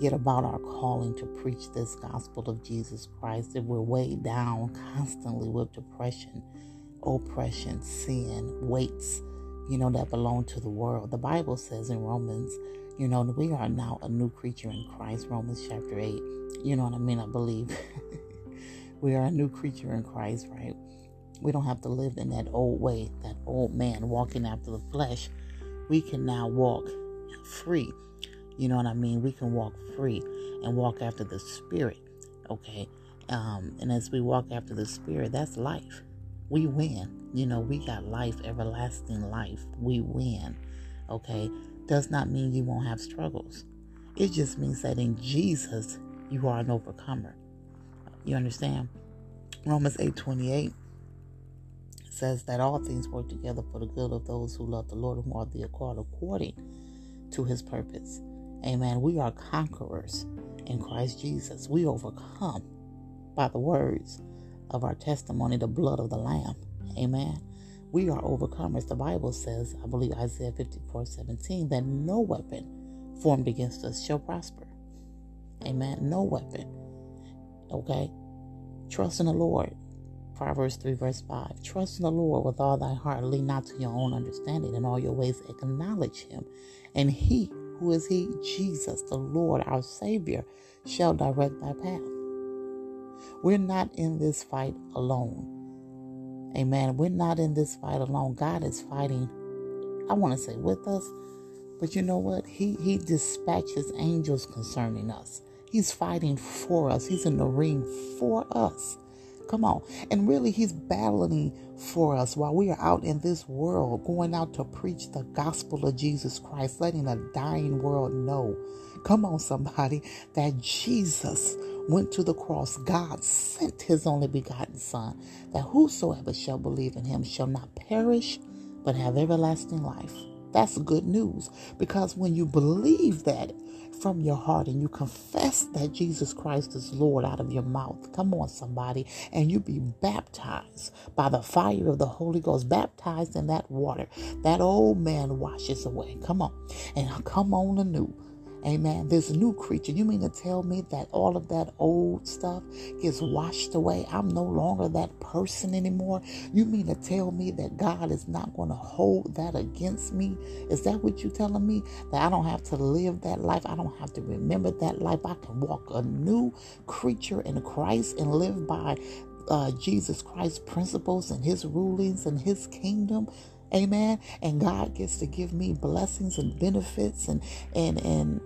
get about our calling to preach this gospel of jesus christ if we're weighed down constantly with depression oppression sin weights you know, that belong to the world. The Bible says in Romans, you know, we are now a new creature in Christ, Romans chapter 8. You know what I mean? I believe we are a new creature in Christ, right? We don't have to live in that old way, that old man walking after the flesh. We can now walk free. You know what I mean? We can walk free and walk after the Spirit, okay? Um, and as we walk after the Spirit, that's life we win. You know, we got life, everlasting life. We win. Okay? Does not mean you won't have struggles. It just means that in Jesus, you are an overcomer. You understand? Romans 8 28 says that all things work together for the good of those who love the Lord and who are the called according to his purpose. Amen. We are conquerors in Christ Jesus. We overcome by the words of our testimony, the blood of the Lamb. Amen. We are overcomers. The Bible says, I believe Isaiah 54 17, that no weapon formed against us shall prosper. Amen. No weapon. Okay. Trust in the Lord. Proverbs 3, verse 5. Trust in the Lord with all thy heart. Lean not to your own understanding. In all your ways, acknowledge him. And he, who is he? Jesus, the Lord, our Savior, shall direct thy path. We're not in this fight alone. Amen. We're not in this fight alone. God is fighting, I want to say with us, but you know what? He he dispatches angels concerning us. He's fighting for us. He's in the ring for us. Come on. And really, He's battling for us while we are out in this world, going out to preach the gospel of Jesus Christ, letting a dying world know. Come on, somebody, that Jesus went to the cross. God sent His only begotten Son, that whosoever shall believe in Him shall not perish, but have everlasting life. That's good news because when you believe that, from your heart and you confess that Jesus Christ is Lord out of your mouth, come on, somebody, and you be baptized by the fire of the Holy Ghost, baptized in that water, that old man washes away. Come on, and come on anew. Amen. This new creature. You mean to tell me that all of that old stuff gets washed away? I'm no longer that person anymore. You mean to tell me that God is not going to hold that against me? Is that what you're telling me? That I don't have to live that life? I don't have to remember that life? I can walk a new creature in Christ and live by uh, Jesus Christ's principles and his rulings and his kingdom. Amen. And God gets to give me blessings and benefits and and and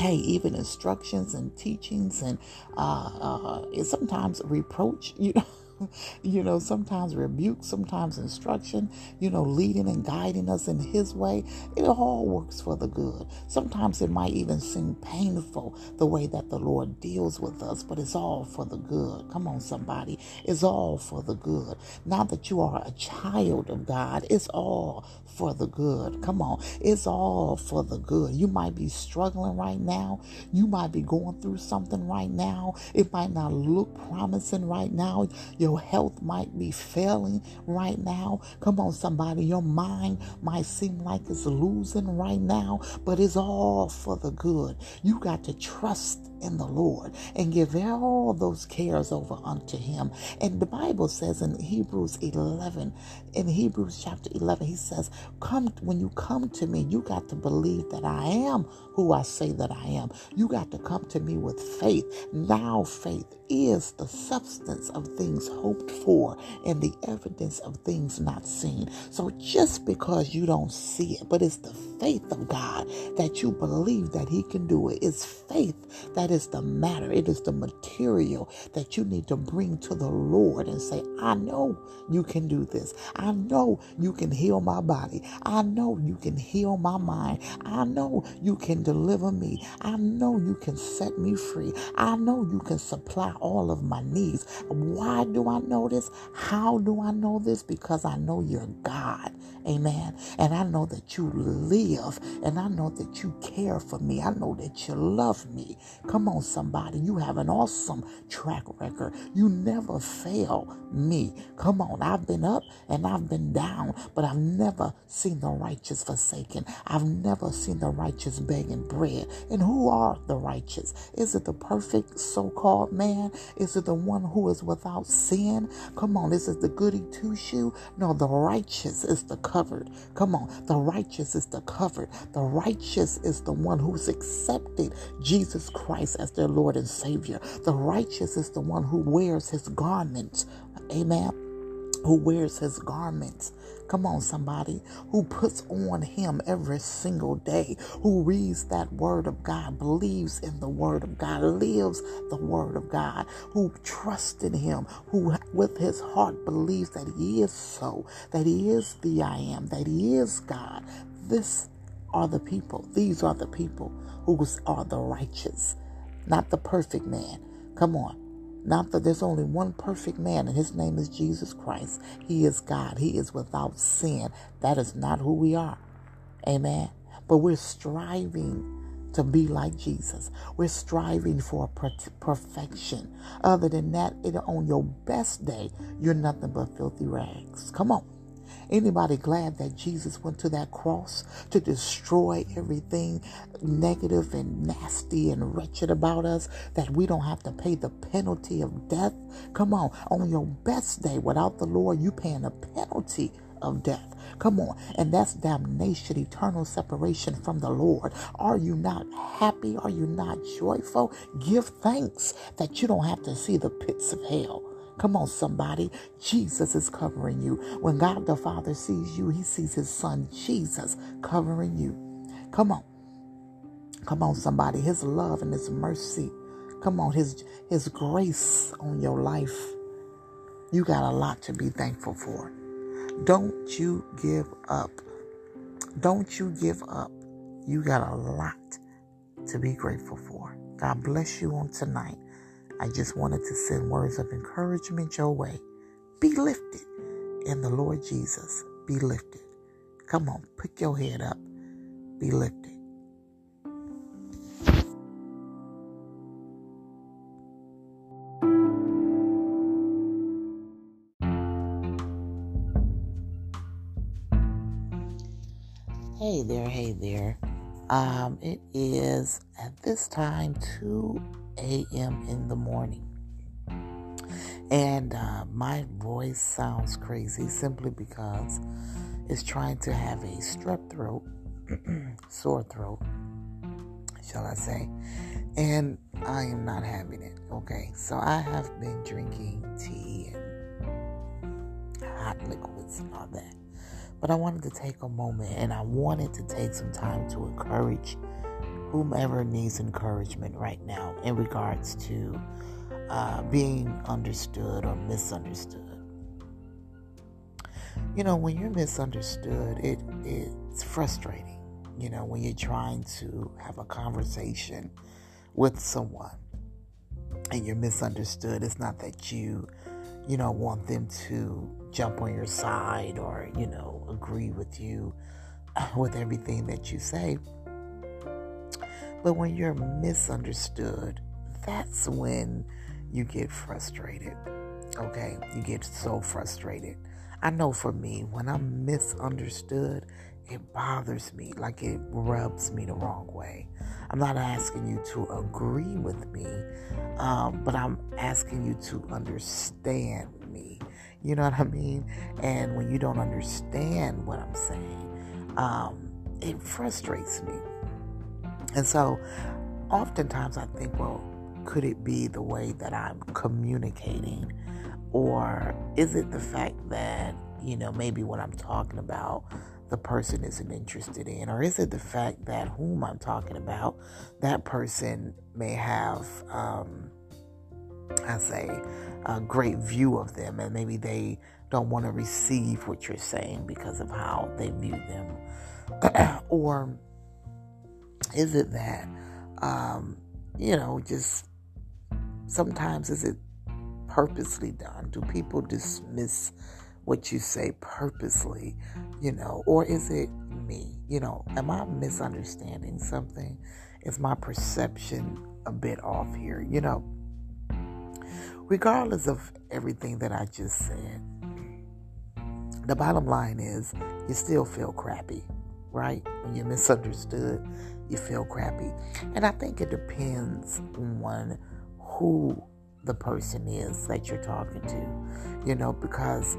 hey, even instructions and teachings and uh, uh, sometimes reproach, you know. you know, sometimes rebuke, sometimes instruction, you know, leading and guiding us in His way. It all works for the good. Sometimes it might even seem painful the way that the Lord deals with us, but it's all for the good. Come on, somebody. It's all for the good. Now that you are a child of God, it's all for the good. Come on. It's all for the good. You might be struggling right now. You might be going through something right now. It might not look promising right now. Your health might be failing right now. Come on, somebody. Your mind might seem like it's losing right now, but it's all for the good. You got to trust in the Lord and give all those cares over unto him. And the Bible says in Hebrews 11, in Hebrews chapter 11, he says, Come when you come to me, you got to believe that I am who I say that I am. You got to come to me with faith. Now faith is the substance of things hoped for and the evidence of things not seen. So just because you don't see it, but it's the faith of God that you believe that He can do it. It's faith that is the matter. It is the material that you need to bring to the Lord and say, I know you can do this. I know you can heal my body. I know you can heal my mind. I know you can deliver me. I know you can set me free. I know you can supply all of my needs. Why do I know this? How do I know this? Because I know you're God Amen. And I know that you live and I know that you care for me. I know that you love me. Come on, somebody. You have an awesome track record. You never fail me. Come on. I've been up and I've been down, but I've never seen the righteous forsaken. I've never seen the righteous begging bread. And who are the righteous? Is it the perfect so called man? Is it the one who is without sin? Come on. Is it the goody two shoe? No, the righteous is the covered. Come on. The righteous is the covered. The righteous is the one who's accepted Jesus Christ as their Lord and Savior. The righteous is the one who wears his garments. Amen who wears his garments. Come on, somebody who puts on him every single day, who reads that word of God, believes in the word of God, lives the word of God, who trusts in him, who with his heart believes that he is so, that he is the I am, that he is God. This are the people. These are the people who are the righteous, not the perfect man. Come on. Not that there's only one perfect man, and his name is Jesus Christ. He is God. He is without sin. That is not who we are. Amen. But we're striving to be like Jesus. We're striving for perfection. Other than that, on your best day, you're nothing but filthy rags. Come on. Anybody glad that Jesus went to that cross to destroy everything negative and nasty and wretched about us that we don't have to pay the penalty of death? Come on, on your best day without the Lord, you paying a penalty of death. Come on. And that's damnation, eternal separation from the Lord. Are you not happy? Are you not joyful? Give thanks that you don't have to see the pits of hell. Come on, somebody. Jesus is covering you. When God the Father sees you, he sees his son Jesus covering you. Come on. Come on, somebody. His love and his mercy. Come on, his his grace on your life. You got a lot to be thankful for. Don't you give up. Don't you give up. You got a lot to be grateful for. God bless you on tonight. I just wanted to send words of encouragement your way. Be lifted in the Lord Jesus. Be lifted. Come on, pick your head up. Be lifted. Um, it is at this time 2 a.m. in the morning. And uh, my voice sounds crazy simply because it's trying to have a strep throat, sore throat, shall I say. And I am not having it. Okay, so I have been drinking tea and hot liquids and all that. But I wanted to take a moment and I wanted to take some time to encourage whomever needs encouragement right now in regards to uh, being understood or misunderstood. You know, when you're misunderstood, it it's frustrating. You know, when you're trying to have a conversation with someone and you're misunderstood, it's not that you, you know, want them to jump on your side or, you know, agree with you with everything that you say but when you're misunderstood, that's when you get frustrated. Okay? You get so frustrated. I know for me, when I'm misunderstood, it bothers me. Like it rubs me the wrong way. I'm not asking you to agree with me, um, but I'm asking you to understand. You know what I mean? And when you don't understand what I'm saying, um, it frustrates me. And so oftentimes I think, well, could it be the way that I'm communicating? Or is it the fact that, you know, maybe what I'm talking about, the person isn't interested in? Or is it the fact that whom I'm talking about, that person may have, um, I say, a great view of them, and maybe they don't want to receive what you're saying because of how they view them? or is it that, um, you know, just sometimes is it purposely done? Do people dismiss what you say purposely, you know, or is it me? You know, am I misunderstanding something? Is my perception a bit off here? You know, regardless of everything that I just said, the bottom line is you still feel crappy, right? When you're misunderstood, you feel crappy. And I think it depends on who the person is that you're talking to, you know, because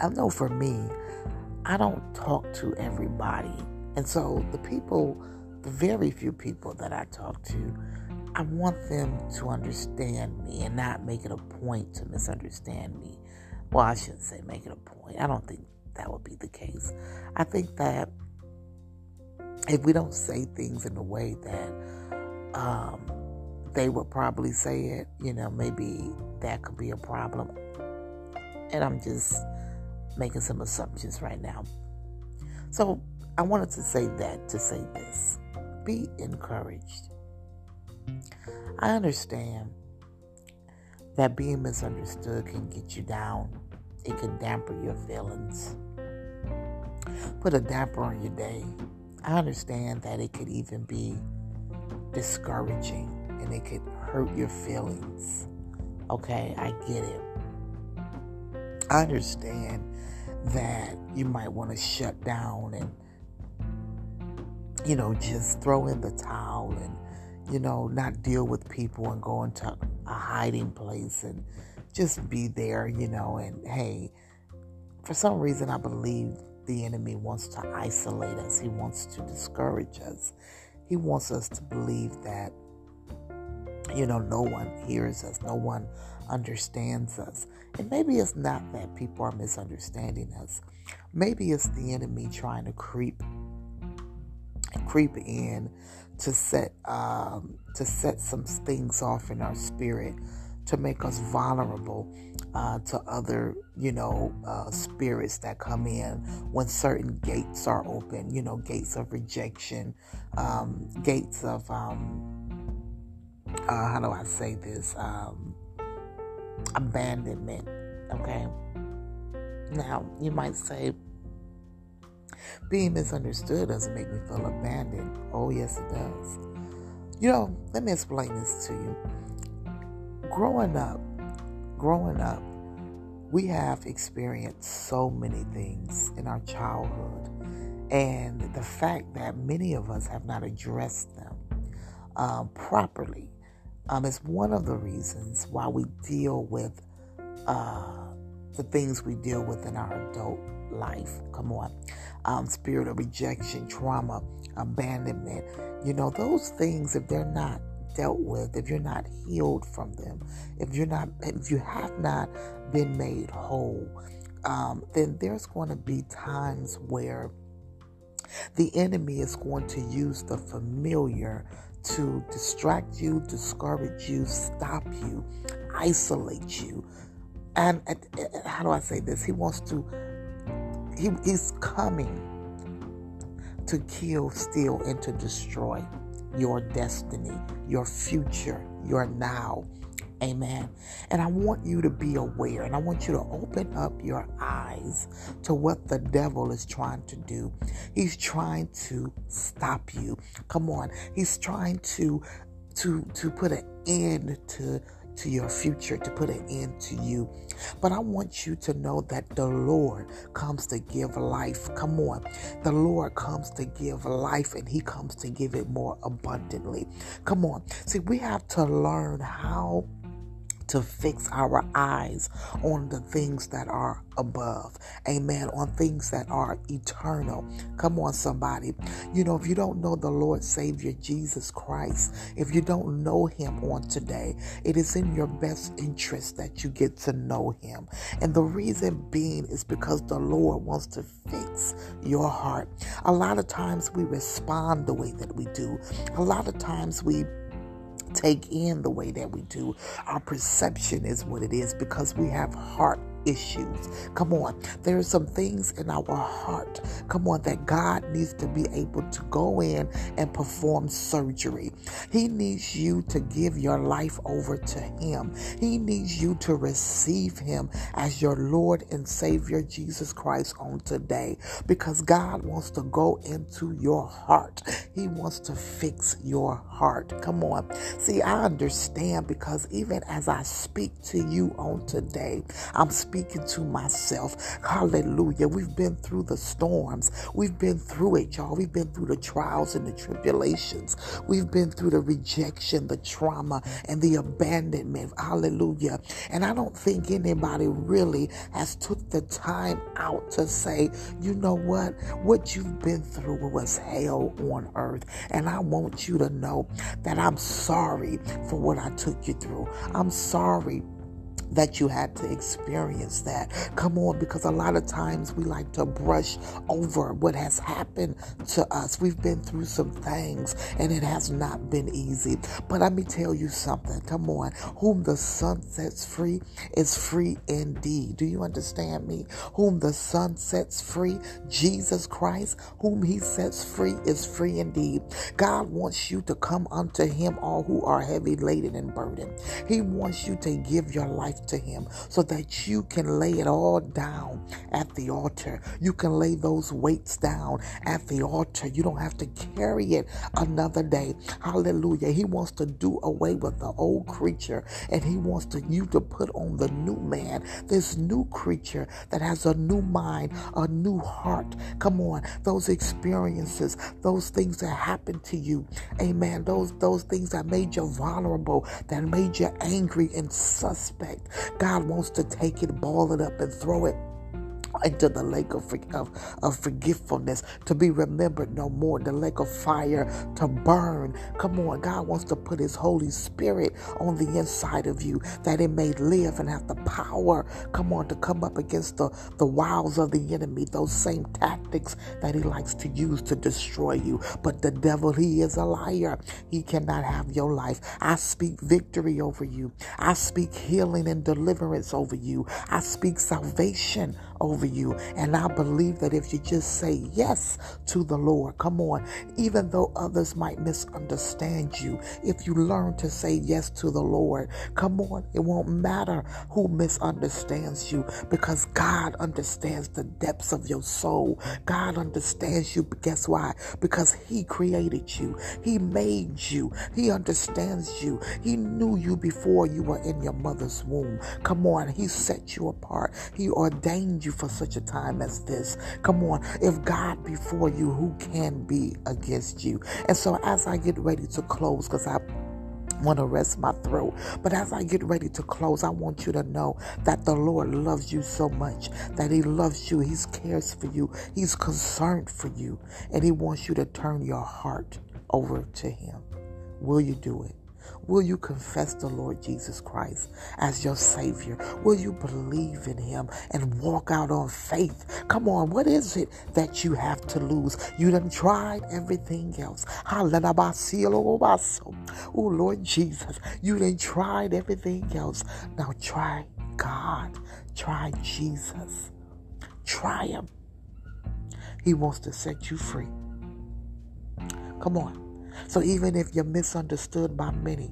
I know for me, I don't talk to everybody. And so the people, the very few people that I talk to, I want them to understand me and not make it a point to misunderstand me. Well, I shouldn't say make it a point. I don't think that would be the case. I think that if we don't say things in a way that um, they would probably say it, you know, maybe that could be a problem. And I'm just making some assumptions right now. So I wanted to say that to say this be encouraged. I understand that being misunderstood can get you down, it can dampen your feelings, put a damper on your day. I understand that it could even be discouraging and it could hurt your feelings. Okay, I get it. I understand that you might want to shut down and, you know, just throw in the towel and, you know, not deal with people and go into a hiding place and just be there, you know, and hey, for some reason, I believe the enemy wants to isolate us. He wants to discourage us. He wants us to believe that, you know, no one hears us, no one understands us. And maybe it's not that people are misunderstanding us. Maybe it's the enemy trying to creep creep in to set um, to set some things off in our spirit to make us vulnerable uh, to other, you know, uh, spirits that come in when certain gates are open. You know, gates of rejection, um, gates of um, uh, how do I say this? Um, abandonment. Okay. Now, you might say, being misunderstood doesn't make me feel abandoned. Oh, yes, it does. You know, let me explain this to you. Growing up, growing up, we have experienced so many things in our childhood. And the fact that many of us have not addressed them um, properly um, it's one of the reasons why we deal with uh, the things we deal with in our adult life. Come on. Um, spirit of rejection, trauma, abandonment. You know, those things, if they're not dealt with, if you're not healed from them, if you're not, if you have not been made whole, um, then there's going to be times where the enemy is going to use the familiar to distract you, discourage you, stop you, isolate you. And, how do I say this? He wants to, he, is coming to kill, steal, and to destroy your destiny, your future, your now. Amen. And I want you to be aware and I want you to open up your eyes to what the devil is trying to do. He's trying to stop you. Come on. He's trying to to to put an end to to your future, to put an end to you. But I want you to know that the Lord comes to give life. Come on. The Lord comes to give life and He comes to give it more abundantly. Come on. See, we have to learn how to fix our eyes on the things that are above. Amen. On things that are eternal. Come on, somebody. You know, if you don't know the Lord Savior Jesus Christ, if you don't know Him on today, it is in your best interest that you get to know Him. And the reason being is because the Lord wants to fix your heart. A lot of times we respond the way that we do, a lot of times we take in the way that we do. Our perception is what it is because we have heart issues. Come on. There are some things in our heart, come on, that God needs to be able to go in and perform surgery. He needs you to give your life over to Him. He needs you to receive Him as your Lord and Savior Jesus Christ on today because God wants to go into your heart. He wants to fix your heart. Come on. See, I understand because even as I speak to you on today, I'm speaking to myself. Hallelujah. We've been through the storms. We've been through it, y'all. We've been through the trials and the tribulations. We've been through the rejection, the trauma, and the abandonment. Hallelujah. And I don't think anybody really has took the time out to say, you know what? What you've been through was hell on earth. And I want you to know that I'm sorry for what I took you through. I'm sorry that you had to experience that. Come on, because a lot of times we like to brush over what has happened to us. We've been through some things and it has not been easy. But let me tell you something. Come on. Whom the Son sets free is free indeed. Do you understand me? Whom the Son sets free, Jesus Christ, whom he sets free is free indeed. God wants you to come unto him, all who are heavy laden and burdened. He wants you to give your life life to Him so that you can lay it all down at the altar. You can lay those weights down at the altar. You don't have to carry it another day. Hallelujah. He wants to do away with the old creature and He wants to, you to put on the new man, this new creature that has a new mind, a new heart. Come on, those experiences, those things that happened to you. Amen. Those those things that made you vulnerable, that made you angry and suspect. God wants to take it, ball it up, and throw it into the lake of, of, of forgetfulness to be remembered no more, the lake of fire to burn. Come on, God wants to put His Holy Spirit on the inside of you that it may live and have the power, come on, to come up against the, the wiles of the enemy, those same tactics that He likes to use to destroy you. But the devil, he is a liar. He cannot have your life. I speak victory over you, I speak healing and deliverance over you, I speak salvation over you. And I believe that if you just say yes to the Lord, come on, even though others might misunderstand you, if you learn to say yes to the Lord, come on, it won't matter who misunderstands you because God understands the depths of your soul. God understands you. Guess why? Because He created you, He made you, He understands you, He knew you before you were in your mother's womb. Come on, He set you apart, He ordained you for such a time as this. Come on, if God before you, who can be against you? And so as I get ready to close, because I want to rest my throat. But as I get ready to close, I want you to know that the Lord loves you so much, that He loves you, He cares for you, He's concerned for you, and He wants you to turn your heart over to Him. Will you do it? Will you confess the Lord Jesus Christ as your Savior? Will you believe in Him and walk out on faith? Come on, what is it that you have to lose? You done tried everything else. Oh, Lord Jesus, you done tried everything else. Now try God. Try Jesus. Try Him. He wants to set you free. Come on. So even if you're misunderstood by many,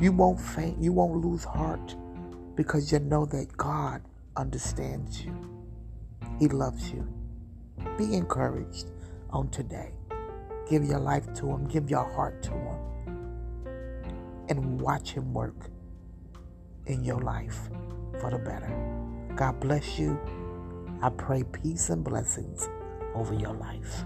you won't faint, you won't lose heart because you know that God understands you. He loves you. Be encouraged on today. Give your life to Him, give your heart to Him, and watch Him work in your life for the better. God bless you. I pray peace and blessings over your life.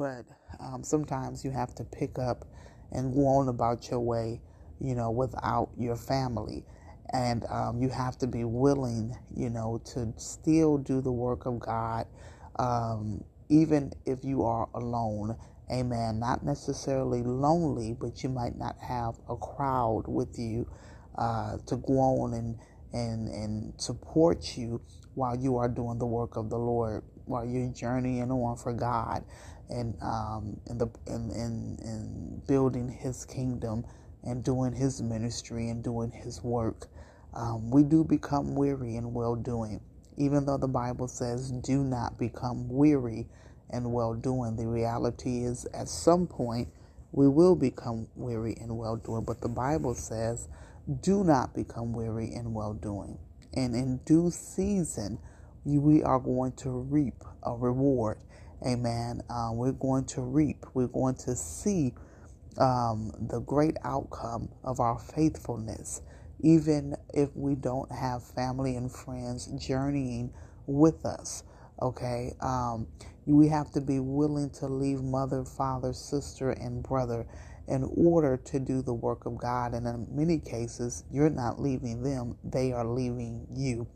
But um, sometimes you have to pick up and go on about your way, you know, without your family. And um, you have to be willing, you know, to still do the work of God, um, even if you are alone. Amen. Not necessarily lonely, but you might not have a crowd with you uh, to go on and, and, and support you while you are doing the work of the Lord, while you're journeying on for God and um, in the in, in, in building His kingdom and doing His ministry and doing His work. Um, we do become weary in well doing, even though the Bible says, "Do not become weary in well doing." The reality is, at some point, we will become weary in well doing, but the Bible says, "Do not become weary in well doing." And in due season, we are going to reap a reward. Amen. Uh, we're going to reap. We're going to see um, the great outcome of our faithfulness, even if we don't have family and friends journeying with us. Okay. Um, we have to be willing to leave mother, father, sister, and brother in order to do the work of God. And in many cases, you're not leaving them, they are leaving you.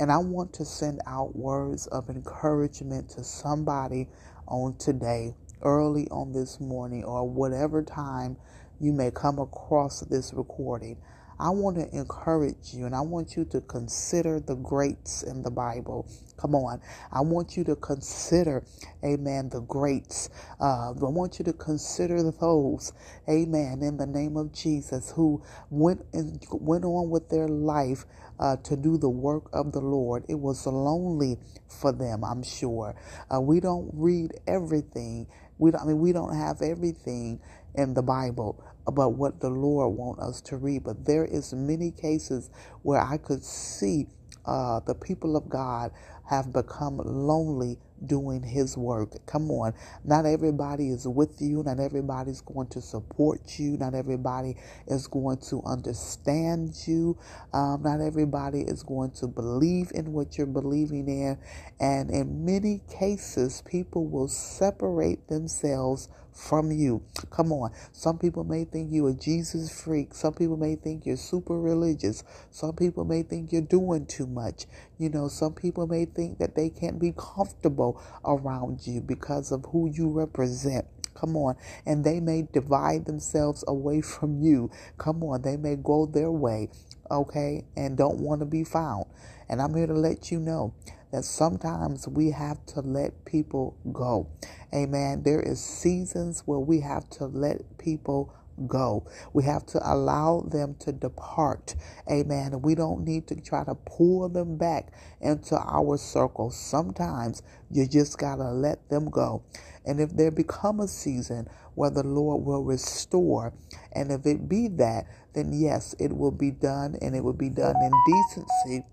And I want to send out words of encouragement to somebody on today, early on this morning, or whatever time you may come across this recording. I want to encourage you and I want you to consider the greats in the Bible. Come on. I want you to consider, amen, the greats. Uh, I want you to consider those, amen, in the name of Jesus, who went, and went on with their life uh, to do the work of the Lord. It was lonely for them, I'm sure. Uh, we don't read everything. We don't, I mean, we don't have everything in the Bible about what the Lord wants us to read, but there is many cases where I could see uh, the people of God have become lonely doing his work. Come on. Not everybody is with you. Not everybody's going to support you. Not everybody is going to understand you. Um, not everybody is going to believe in what you're believing in. And in many cases, people will separate themselves from you. Come on. Some people may think you're a Jesus freak. Some people may think you're super religious. Some people may think you're doing too much. You know, some people may think that they can't be comfortable around you because of who you represent. Come on. And they may divide themselves away from you. Come on. They may go their way, okay, and don't want to be found. And I'm here to let you know that sometimes we have to let people go. Amen. There is seasons where we have to let people go. We have to allow them to depart. Amen. We don't need to try to pull them back into our circle. Sometimes you just got to let them go. And if there become a season where the Lord will restore, and if it be that, then yes, it will be done and it will be done in decency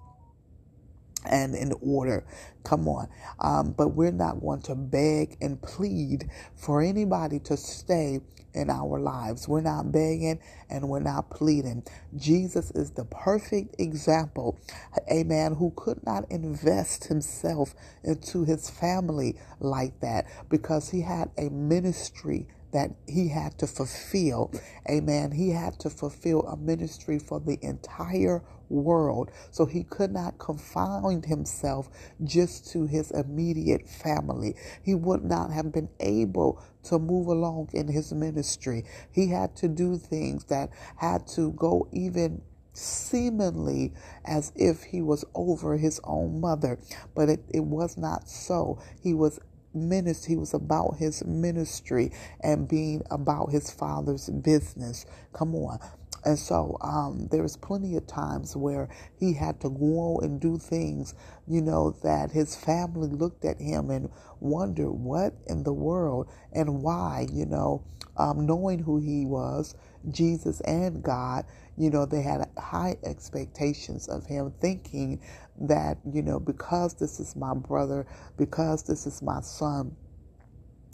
and in order. Come on. Um, but we're not going to beg and plead for anybody to stay in our lives. We're not begging and we're not pleading. Jesus is the perfect example, a man who could not invest himself into his family like that because he had a ministry that he had to fulfill. Amen. He had to fulfill a ministry for the entire world. So he could not confine himself just to his immediate family. He would not have been able to move along in his ministry. He had to do things that had to go even seemingly as if he was over his own mother, but it, it was not so. He was ministry he was about his ministry and being about his father's business come on and so um, there was plenty of times where he had to go and do things, you know, that his family looked at him and wondered what in the world and why, you know, um, knowing who he was, Jesus and God, you know, they had high expectations of him, thinking that, you know, because this is my brother, because this is my son,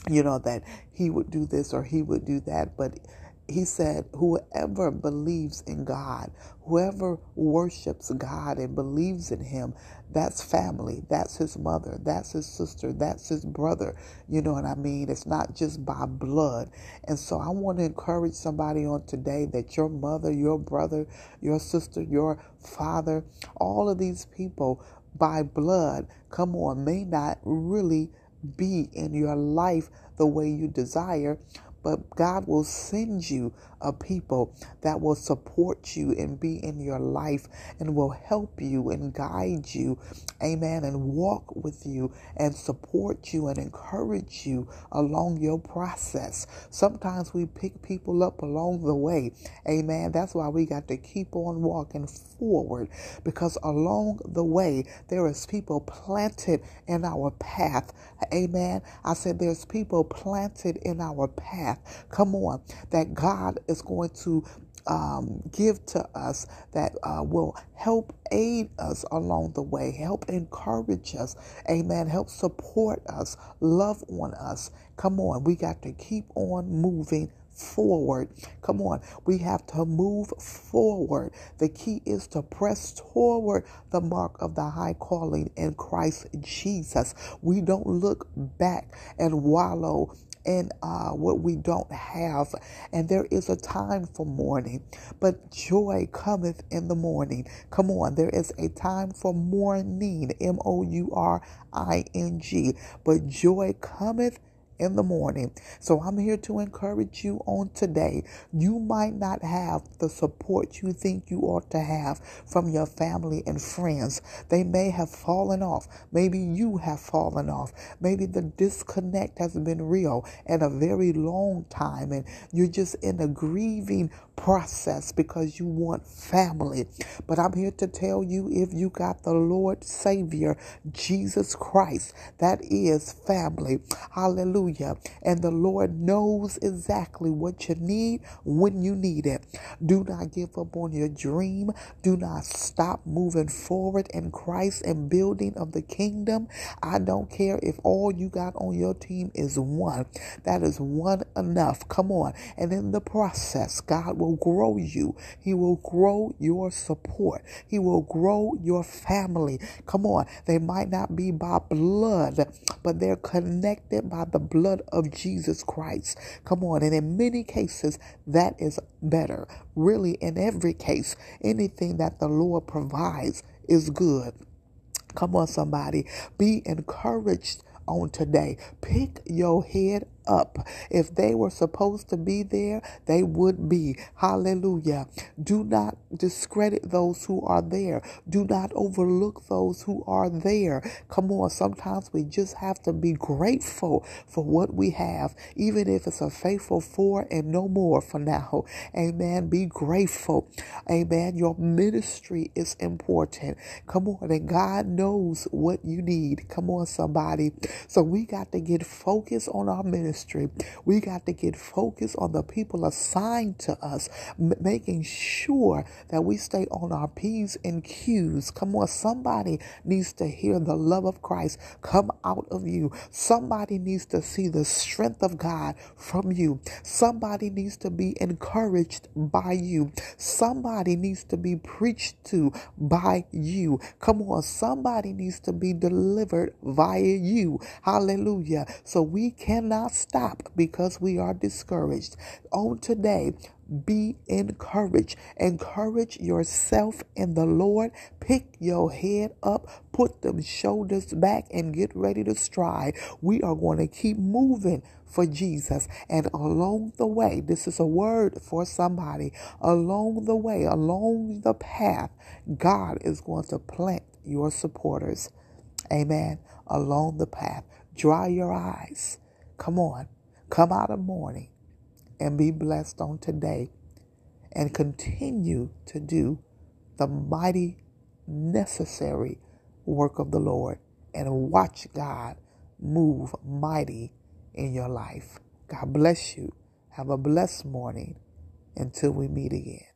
you know, that he would do this or he would do that. But he said, Whoever believes in God, whoever worships God and believes in Him, that's family. That's his mother. That's his sister. That's his brother. You know what I mean? It's not just by blood. And so I want to encourage somebody on today that your mother, your brother, your sister, your father, all of these people by blood, come on, may not really be in your life the way you desire, but God will send you a people that will support you and be in your life and will help you and guide you, amen, and walk with you and support you and encourage you along your process. Sometimes we pick people up along the way, amen. That's why we got to keep on walking forward because along the way there is people planted in our path, amen. I said there's people planted in our path. Come on, that God is going to um, give to us that uh, will help aid us along the way, help encourage us, amen, help support us, love on us. Come on, we got to keep on moving forward. Come on, we have to move forward. The key is to press toward the mark of the high calling in Christ Jesus. We don't look back and wallow and uh, what we don't have. And there is a time for mourning, but joy cometh in the morning. Come on, there is a time for mourning, M O U R I N G, but joy cometh in the morning. So I'm here to encourage you on today. You might not have the support you think you ought to have from your family and friends. They may have fallen off. Maybe you have fallen off. Maybe the disconnect has been real and a very long time, and you're just in a grieving process because you want family. But I'm here to tell you if you got the Lord Savior, Jesus Christ, that is family. Hallelujah. And the Lord knows exactly what you need when you need it. Do not give up on your dream. Do not stop moving forward in Christ and building of the kingdom. I don't care if all you got on your team is one. That is one enough. Come on. And in the process, God will grow you. He will grow your support. He will grow your family. Come on. They might not be by blood, but they're connected by the blood of Jesus Christ. Come on. And in many cases, that is better. Really, in every case, anything that the Lord provides is good. Come on, somebody. Be encouraged on today. Pick your head up. If they were supposed to be there, they would be. Hallelujah. Do not discredit those who are there. Do not overlook those who are there. Come on, sometimes we just have to be grateful for what we have, even if it's a faithful four and no more for now. Amen. Be grateful. Amen. Your ministry is important. Come on, and God knows what you need. Come on, somebody. So we got to get focused on our ministry ministry. We got to get focused on the people assigned to us, m- making sure that we stay on our P's and Q's. Come on, somebody needs to hear the love of Christ come out of you. Somebody needs to see the strength of God from you. Somebody needs to be encouraged by you. Somebody needs to be preached to by you. Come on, somebody needs to be delivered via you. Hallelujah. So we cannot stop because we are discouraged. On today, be encouraged. Encourage yourself in the Lord. Pick your head up, put them shoulders back, and get ready to stride. We are going to keep moving for Jesus. And along the way, this is a word for somebody. Along the way, along the path, God is going to plant your supporters. Amen. Along the path. Dry your eyes Come on, come out of mourning and be blessed on today and continue to do the mighty, necessary work of the Lord and watch God move mighty in your life. God bless you. Have a blessed morning until we meet again.